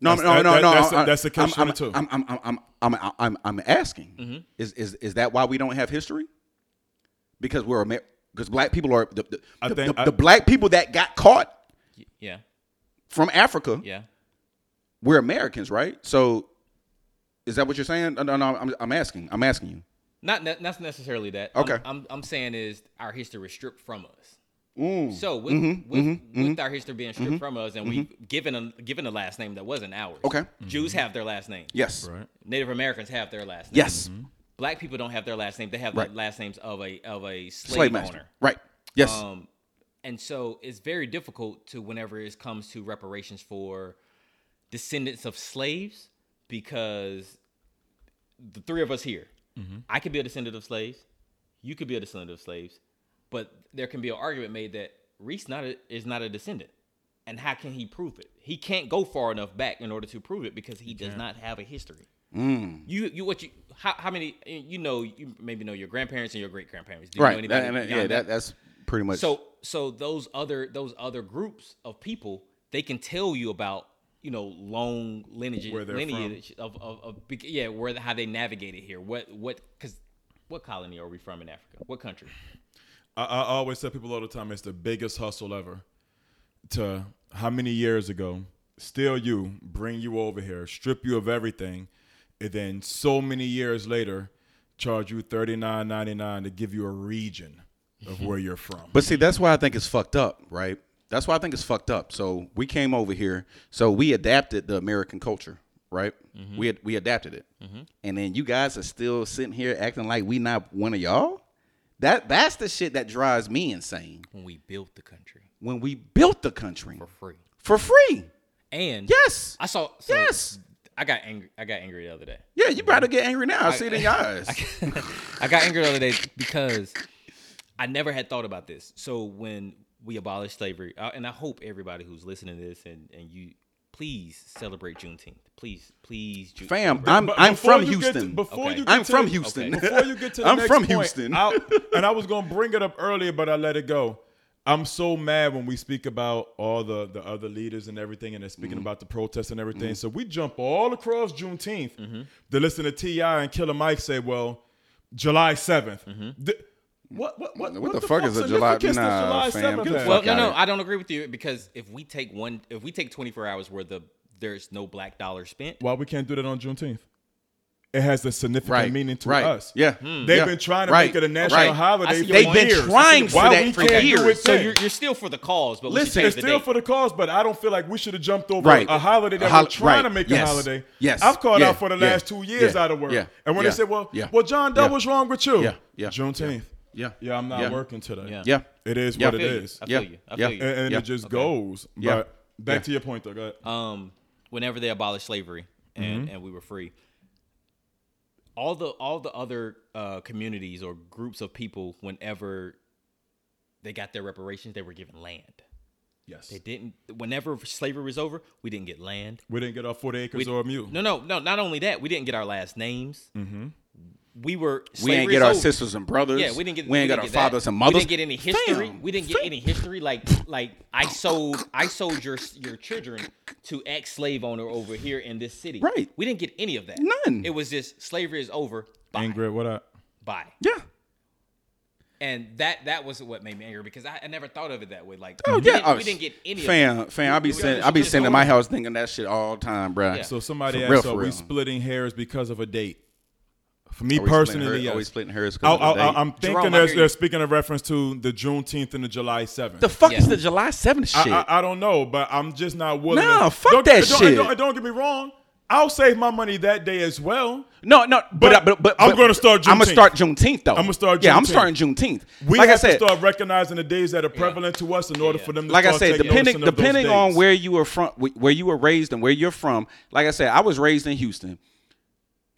No, That's- no, that- no, that- no. that's I- that's a I'm- catch I'm, 22. I'm, I'm, I'm, I'm, I'm, I'm, asking. Mm-hmm. Is, is, is that why we don't have history? Because we're Amer- because black people are the the, the, the, I- the black people that got caught yeah from Africa. yeah We're Americans, right? So, is that what you're saying? No, no, no I'm, I'm asking. I'm asking you. not not necessarily that. Okay. I'm, I'm I'm saying is our history is stripped from us. Mm. So with Mm-hmm, with, with our history being stripped from us and we given a given a last name that wasn't ours. Okay. Jews have their last name. Yes. Right. Native Americans have their last name. Yes. Black people don't have their last name. They have Right. the last names of a of a slave, Slave master. owner. Right. Yes. Um, and so it's very difficult to whenever it comes to reparations for descendants of slaves because the three of us here, I could be a descendant of slaves, you could be a descendant of slaves, but there can be an argument made that Reese not a, is not a descendant. And how can he prove it? He can't go far enough back in order to prove it because he does not have a history. Mm. You, you, what you, how, how many? You know, you maybe know your grandparents and your great grandparents. Do you know right. anybody That- and, yeah. That, that's pretty much. so so those other those other groups of people they can tell you about you know long lineage Where they're lineage of, of, of yeah where how they navigated here what what because what colony are we from in Africa what country I, I always tell people all the time it's the biggest hustle ever. To how many years ago, steal you, bring you over here, strip you of everything, and then so many years later, charge you thirty nine ninety nine to give you a region of where you're from. But see, that's why I think it's fucked up, right? That's why I think it's fucked up. So we came over here, so we adapted the American culture, right? Mm-hmm. We ad- we adapted it, mm-hmm. and then you guys are still sitting here acting like we not one of y'all. That that's the shit that drives me insane. when we built the country When we built the country for free for free, and yes, I saw so Yes. I got angry I got angry the other day yeah, you better get angry now. I see it in your eyes. I got angry the other day because I never had thought about this. So when we abolished slavery, uh, and I hope everybody who's listening to this and, and you please celebrate Juneteenth. Please, please, Ju- Fam, I'm but I'm before from you get to- Houston. before Okay. you get I'm to from the- Houston. Okay. Before you get to the I'm next from point, Houston. I'll- and I was gonna bring it up earlier, but I let it go. I'm so mad when we speak about all the, the other leaders and everything, and they're speaking Mm-hmm. about the protests and everything. Mm-hmm. So we jump all across Juneteenth mm-hmm. to listen to T.I. and Killer Mike say, "Well, July 7th." Mm-hmm. Th- Mm. what, what, what, What the fuck is a July- significance does nah, July fam, 7th get the have? Well, no, no. I don't agree with you because if we take one, if we take 24 hours where the there's no black dollar spent, Why we can't do that on Juneteenth? It has a significant Right, meaning to right. us. Yeah. Hmm. They've Yeah. been trying to Right. make it a national Right. Holiday for They've been years. trying for Why that we for can't do years. it so you're, you're still for the cause, but Listen, should change It's still date. for the cause, but I don't feel like we should have jumped over Right. a holiday that A hol- we're trying to make Yes. a holiday. Yes. I've called Yeah. out for the Yeah. last two years Yeah. out of work. Yeah. And when Yeah. they said, well, Yeah. well, John, that Yeah. was wrong with you. Yeah. Yeah. Juneteenth. Yeah. Yeah, I'm not Yeah. working today. Yeah. Yeah. It is Yeah. what I it you. is. I Yeah. feel you. I Yeah. feel you. And, and Yeah. it just Okay. goes. Yeah. But back Yeah. to your point, though. Go ahead. um, whenever they abolished slavery and, and we were free, all the all the other uh, communities or groups of people, whenever they got their reparations, they were given land. yes. They didn't. Whenever slavery was over, we didn't get land. We didn't get our 40 acres We- or a mule. No, no, no. Not only that, we didn't get our last names. Mm-hmm. We were. We slavery ain't get is our over. sisters and brothers. Yeah, we didn't get. We ain't didn't got our get that. fathers and mothers. We didn't get any history. Fam, we didn't get any history. Like, like I sold, I sold your your children to ex slave owner over here in this city. Right. We didn't get any of that. None. It was just slavery is over. Bye. Ingrid, what up? Bye. Yeah. And that that was what made me angry because I, I never thought of it that way. Like, Oh we, yeah. didn't, we didn't get any fam, of that. Fam, I be We- sitting, we I be just sitting in go- my house thinking that shit all the time, bro. Yeah. So somebody For asked, real, are we splitting hairs because of a date? For me Are we splitting personally, hair- yes. are we splitting hairs I, 'cause of the I, date? am thinking Jerome, I they're, hear they're speaking of reference to the Juneteenth and the July 7th. The fuck Yeah. is the July 7th shit? I, I, I don't know, but I'm just not willing. Nah, to, fuck don't, that don't, shit. Don't, don't get me wrong. I'll save my money that day as well. No, no, but But but, but, but I'm gonna start I'm gonna Juneteenth. start Juneteenth though. I'ma start Yeah, I'm Juneteenth. starting Juneteenth. We like have I said, to start recognizing the days that are prevalent to us in order for them to like I start said, taking depending notice of those depending on days. where you were from, where you were raised, and where you're from. Like I said, I was raised in Houston,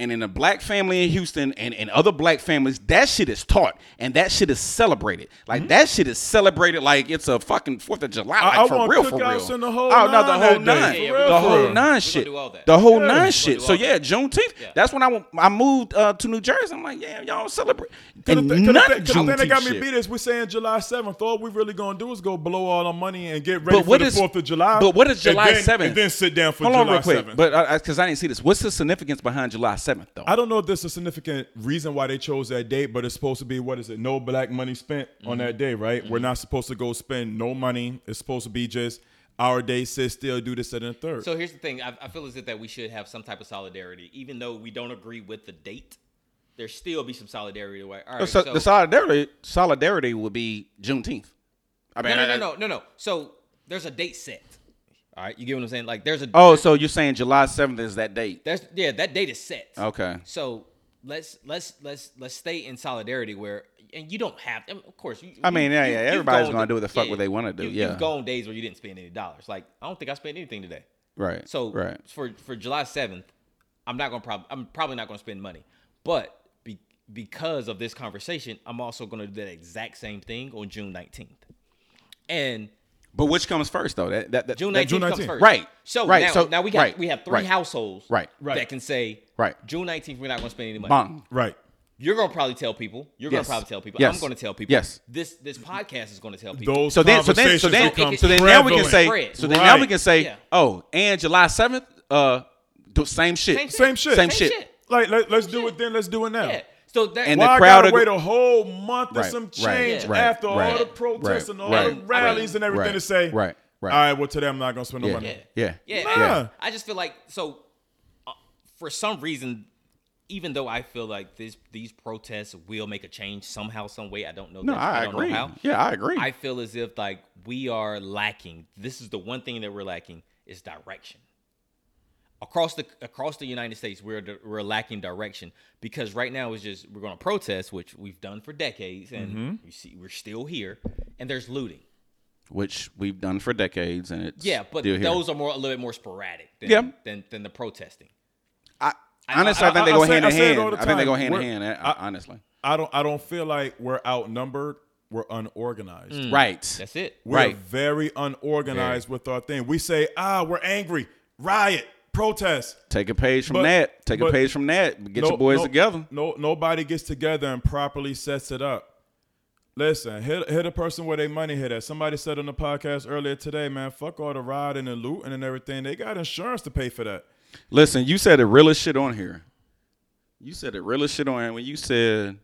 and in a black family in Houston, and in other black families, that shit is taught and that shit is celebrated. Like that shit is celebrated like it's a fucking Fourth of July. Mm-hmm. I- I for want real, for cookouts real. and the whole oh no, the whole nine, For Yeah, the whole nine shit, do all that. the whole Yeah. nine shit. So yeah, that. Juneteenth. Yeah. That's when I I moved uh, to New Jersey. I'm like, yeah, y'all celebrate. Cause And the, cause none the, of thing- 'cause that got me shit. beat is we're saying July 7th. All we really gonna do is go blow all our money and get ready But for what the is- 4th of July. but what is and July then- 7th? And then sit down for Hold July on real quick, 7th. but because I didn't see this, what's the significance behind July 7th though? I don't know if there's a significant reason why they chose that date, but it's supposed to be what is it? No black money spent Mm-hmm. on that day, right? We're not supposed to go spend no money. It's supposed to be just our day. Sit still, do this, and the third. So here's the thing. I, I feel as if that we should have some type of solidarity, even though we don't agree with the date. There still be some solidarity. Where, all right, so, so, the solidarity solidarity would be Juneteenth. I mean, no, no, I- no, no, no, no. So there's a date set. All right, you get what I'm saying? Like there's a Oh, so you're saying July 7th is that date? That's yeah that date is set. Okay. So let's let's let's let's stay in solidarity where and you don't have. and Of course, you, I mean, yeah, you- yeah, everybody's gonna to- do what the fuck what they wanna do, You, yeah. you've gone days where you didn't spend any dollars. Like I don't think I spent anything today. Right. So right. for for July seventh, I'm not gonna prob- I'm probably not gonna spend money, but be- because of this conversation, I'm also gonna do that exact same thing on June 19th. And But which comes first though? That that, that June that- 19th June comes first. Right. So Right. now, So- now we got right. we have three Right. households Right. Right. that can say Right. June 19th we're not gonna spend any money. Bang. right. You're gonna probably tell people. You're Yes. gonna probably tell people. Yes. I'm gonna tell people. Yes. This this podcast is gonna tell people. Those So then, so then, so then, become so then now we can say, so then now we can say, Yeah. oh, and July 7th, uh, the same shit. Same Same shit. Same Same shit. shit. Like let, let's do Shit. it then. Let's do it now. Yeah. So that And Why the I crowd gotta agree- wait a whole month Right, or some right, change yeah. after Right, all the protests right, and all right, the rallies and everything right, to say, right, right. All right, well today I'm not gonna spend no Yeah. money. Yeah. Yeah. Yeah, Nah. and I just feel like so. Uh, for some reason, even though I feel like this these protests will make a change somehow, some way, I don't know. No, that, I don't agree. Know how. Yeah, I agree. I feel as if like we are lacking. This is the one thing that we're lacking is direction. Across the across the United States, we're we're lacking direction because right now it's just we're going to protest, which we've done for decades, and Mm-hmm. you see we're still here, and there's looting. Which we've done for decades, and it's Yeah, but still here. those are more a little bit more sporadic than Yeah. than, than the protesting. I, I- honestly, I, I- think they I go hand I in hand. I think they go hand in We're- hand. uh, I- honestly, I don't I don't feel like we're outnumbered. We're unorganized. right? That's it. We're Right. very unorganized with our thing. We say, ah, we're angry, riot, protest. Take a page from But- that. Take a page from that. Get No- your boys no- together. No, nobody gets together and properly sets it up. Listen, hit hit a person where they money hit at. Somebody said on the podcast earlier today, man, fuck all the riding and looting and everything. They got insurance to pay for that. Listen, you said the realest shit on here. You said the realest shit on here when you said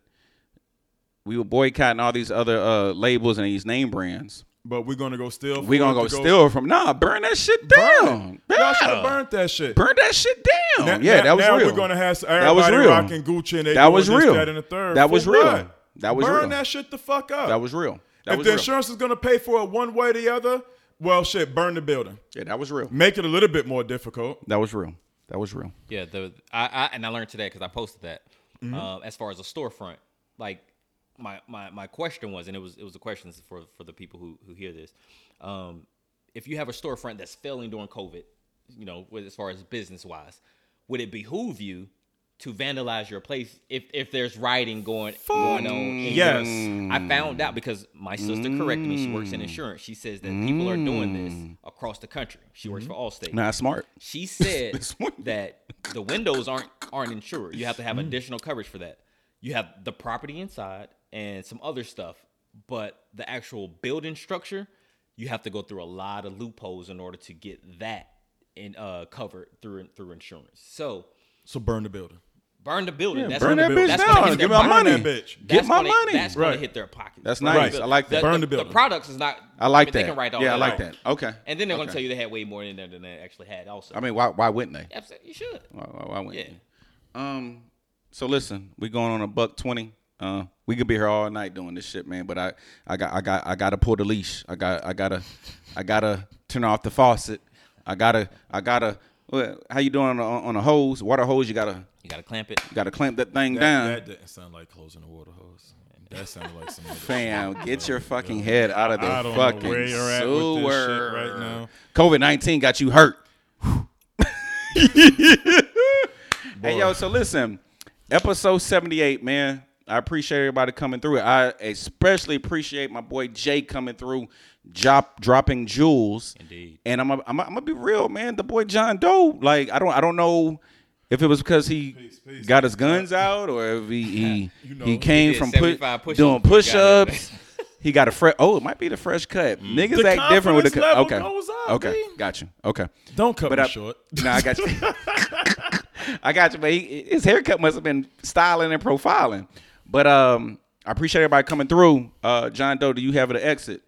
we were boycotting all these other uh, labels and these name brands. But we're gonna go steal. We for gonna it go to steal from nah, burn that shit Burn down. it. Y'all should Yeah. have burnt that shit. Burn that shit down. Now- yeah, now- that was now real. we're gonna have That was real. rocking Gucci and they That was real. that, and the third. That was real. what? That was real. Burn real. that shit the fuck up. That was real. That if was the real. insurance is gonna pay for it one way or the other, well, shit, burn the building. yeah, that was real. Make it a little bit more difficult. That was real. That was real. Yeah, the I, I and I learned today because I posted that. Mm-hmm. Uh, as far as a storefront, like my, my my question was, and it was it was a question for for the people who who hear this. Um, if you have a storefront that's failing during COVID, you know, with, as far as business wise, would it behoove you to vandalize your place if if there's rioting going going on? yes. your- I found out because my sister corrected me. She works in insurance. She says that people are doing this across the country. She works for Allstate. Nah, smart. She said that the windows aren't aren't insured. You have to have additional coverage for that. You have the property inside and some other stuff, but the actual building structure, you have to go through a lot of loopholes in order to get that in uh covered through through insurance. So So burn the building. burn the building. Yeah, that's burn gonna, that bitch that's down. Give their my money. That bitch. Get my gonna- money. That's going Right. to hit their pocket. That's Right. nice. I like that. The, Burn the, the building. The products is not. I like mean, They that. can write all Yeah, I like that. Okay. And then they're going to tell you they had way more in there than they actually had. Also, I mean, why why wouldn't they? Absolutely, you should. Why, why, why wouldn't Yeah. they? Um. So listen, we going on a buck twenty. Uh, we could be here all night doing this shit, man. But I, I got, I got, I gotta pull the leash. I got, I gotta, I gotta turn off the faucet. I gotta, I gotta What, how you doing on a, on a hose, water hose? You gotta You gotta clamp it. you gotta clamp that thing That, down. that didn't sound like closing the water hose. That sounded like some other Fam, shit. get your fucking head out of the I don't fucking know where you're at with this shit sewer. right now. COVID nineteen got you hurt. hey yo, so listen, episode seventy eight, man. I appreciate everybody coming through. I especially appreciate my boy Jay coming through, drop dropping jewels. Indeed. And I'm i I'm gonna be real, man. The boy John Doe, like I don't I don't know if it was because he Peace, peace. got his guns out or if he he, You know, he he came did from put, push-ups doing before he push got here ups. He got a fresh. Oh, it might be the fresh cut. Mm. Niggas The act different with the cut. Okay, goes up, okay, B. got you. Okay, Don't cut But me I- short. no, I got you. I got you. But he, his haircut must have been styling and profiling. But um, I appreciate everybody coming through. Uh, John Doe, do you have an exit?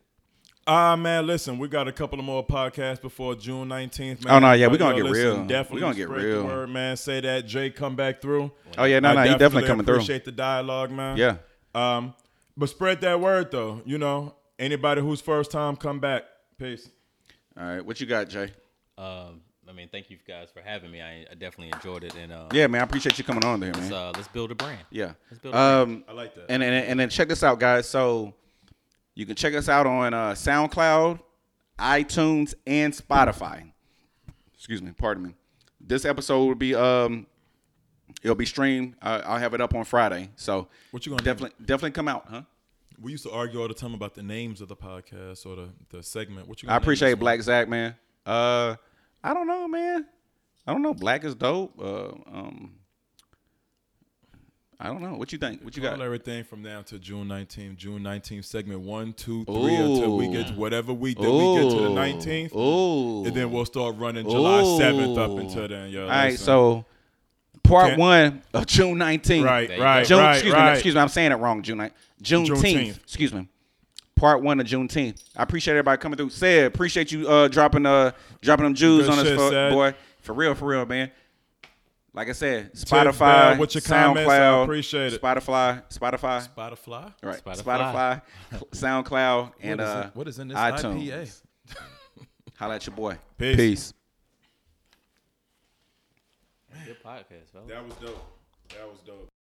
Ah man, listen, we got a couple of more podcasts before June nineteenth. Oh, no, yeah, we're gonna yo, get listen, real. Definitely We gonna get real. The word, man. Say that Jay come back through. Oh yeah, no, I no, he definitely coming through. Appreciate the dialogue, man. Yeah. Um, but spread that word though. You know, anybody who's first time come back. Peace. All right, what you got, Jay? Um, I mean, thank you guys for having me. I, I definitely enjoyed it, and uh, Yeah, man, I appreciate you coming on there, let's, man. uh, let's build a brand. Yeah. Let's build a brand. Um, I like that. and, and and then check this out, guys. So you can check us out on uh, SoundCloud, iTunes, and Spotify. Excuse me, pardon me. This episode will be um, it'll be streamed. Uh, I'll have it up on Friday. So What you gonna name definitely definitely come out, huh? we used to argue all the time about the names of the podcast or the, the segment. What you? I gonna name appreciate this one? Black Zach, man. Uh, I don't know, man. I don't know. Black is dope. Uh, um, I don't know. What you think? What you got? everything from now to June 19th. June 19th, segment one, two, three, until we get to whatever week that we get to the 19th. Ooh. And then we'll start running July 7th up until then. Yo, All right, listen. so part Can't- one of June 19th. Right, right, June, right, excuse me, right. excuse me, I'm saying it wrong. June 9th. Juneteenth. Juneteenth. Excuse me. Part one of Juneteenth. I appreciate everybody coming through. Said, appreciate you uh dropping uh dropping them Jews Good on us, for, boy. For real, for real, man. Like I said, Bell Spotify, with your comments, I SoundCloud, appreciate it. Spotify, Spotify, Spotify. right? Spotify. Spotify, SoundCloud, and What is uh, what is in this iTunes. IPA? Holla at your boy. Peace. Peace. Good podcast, fellas. That was dope. That was dope.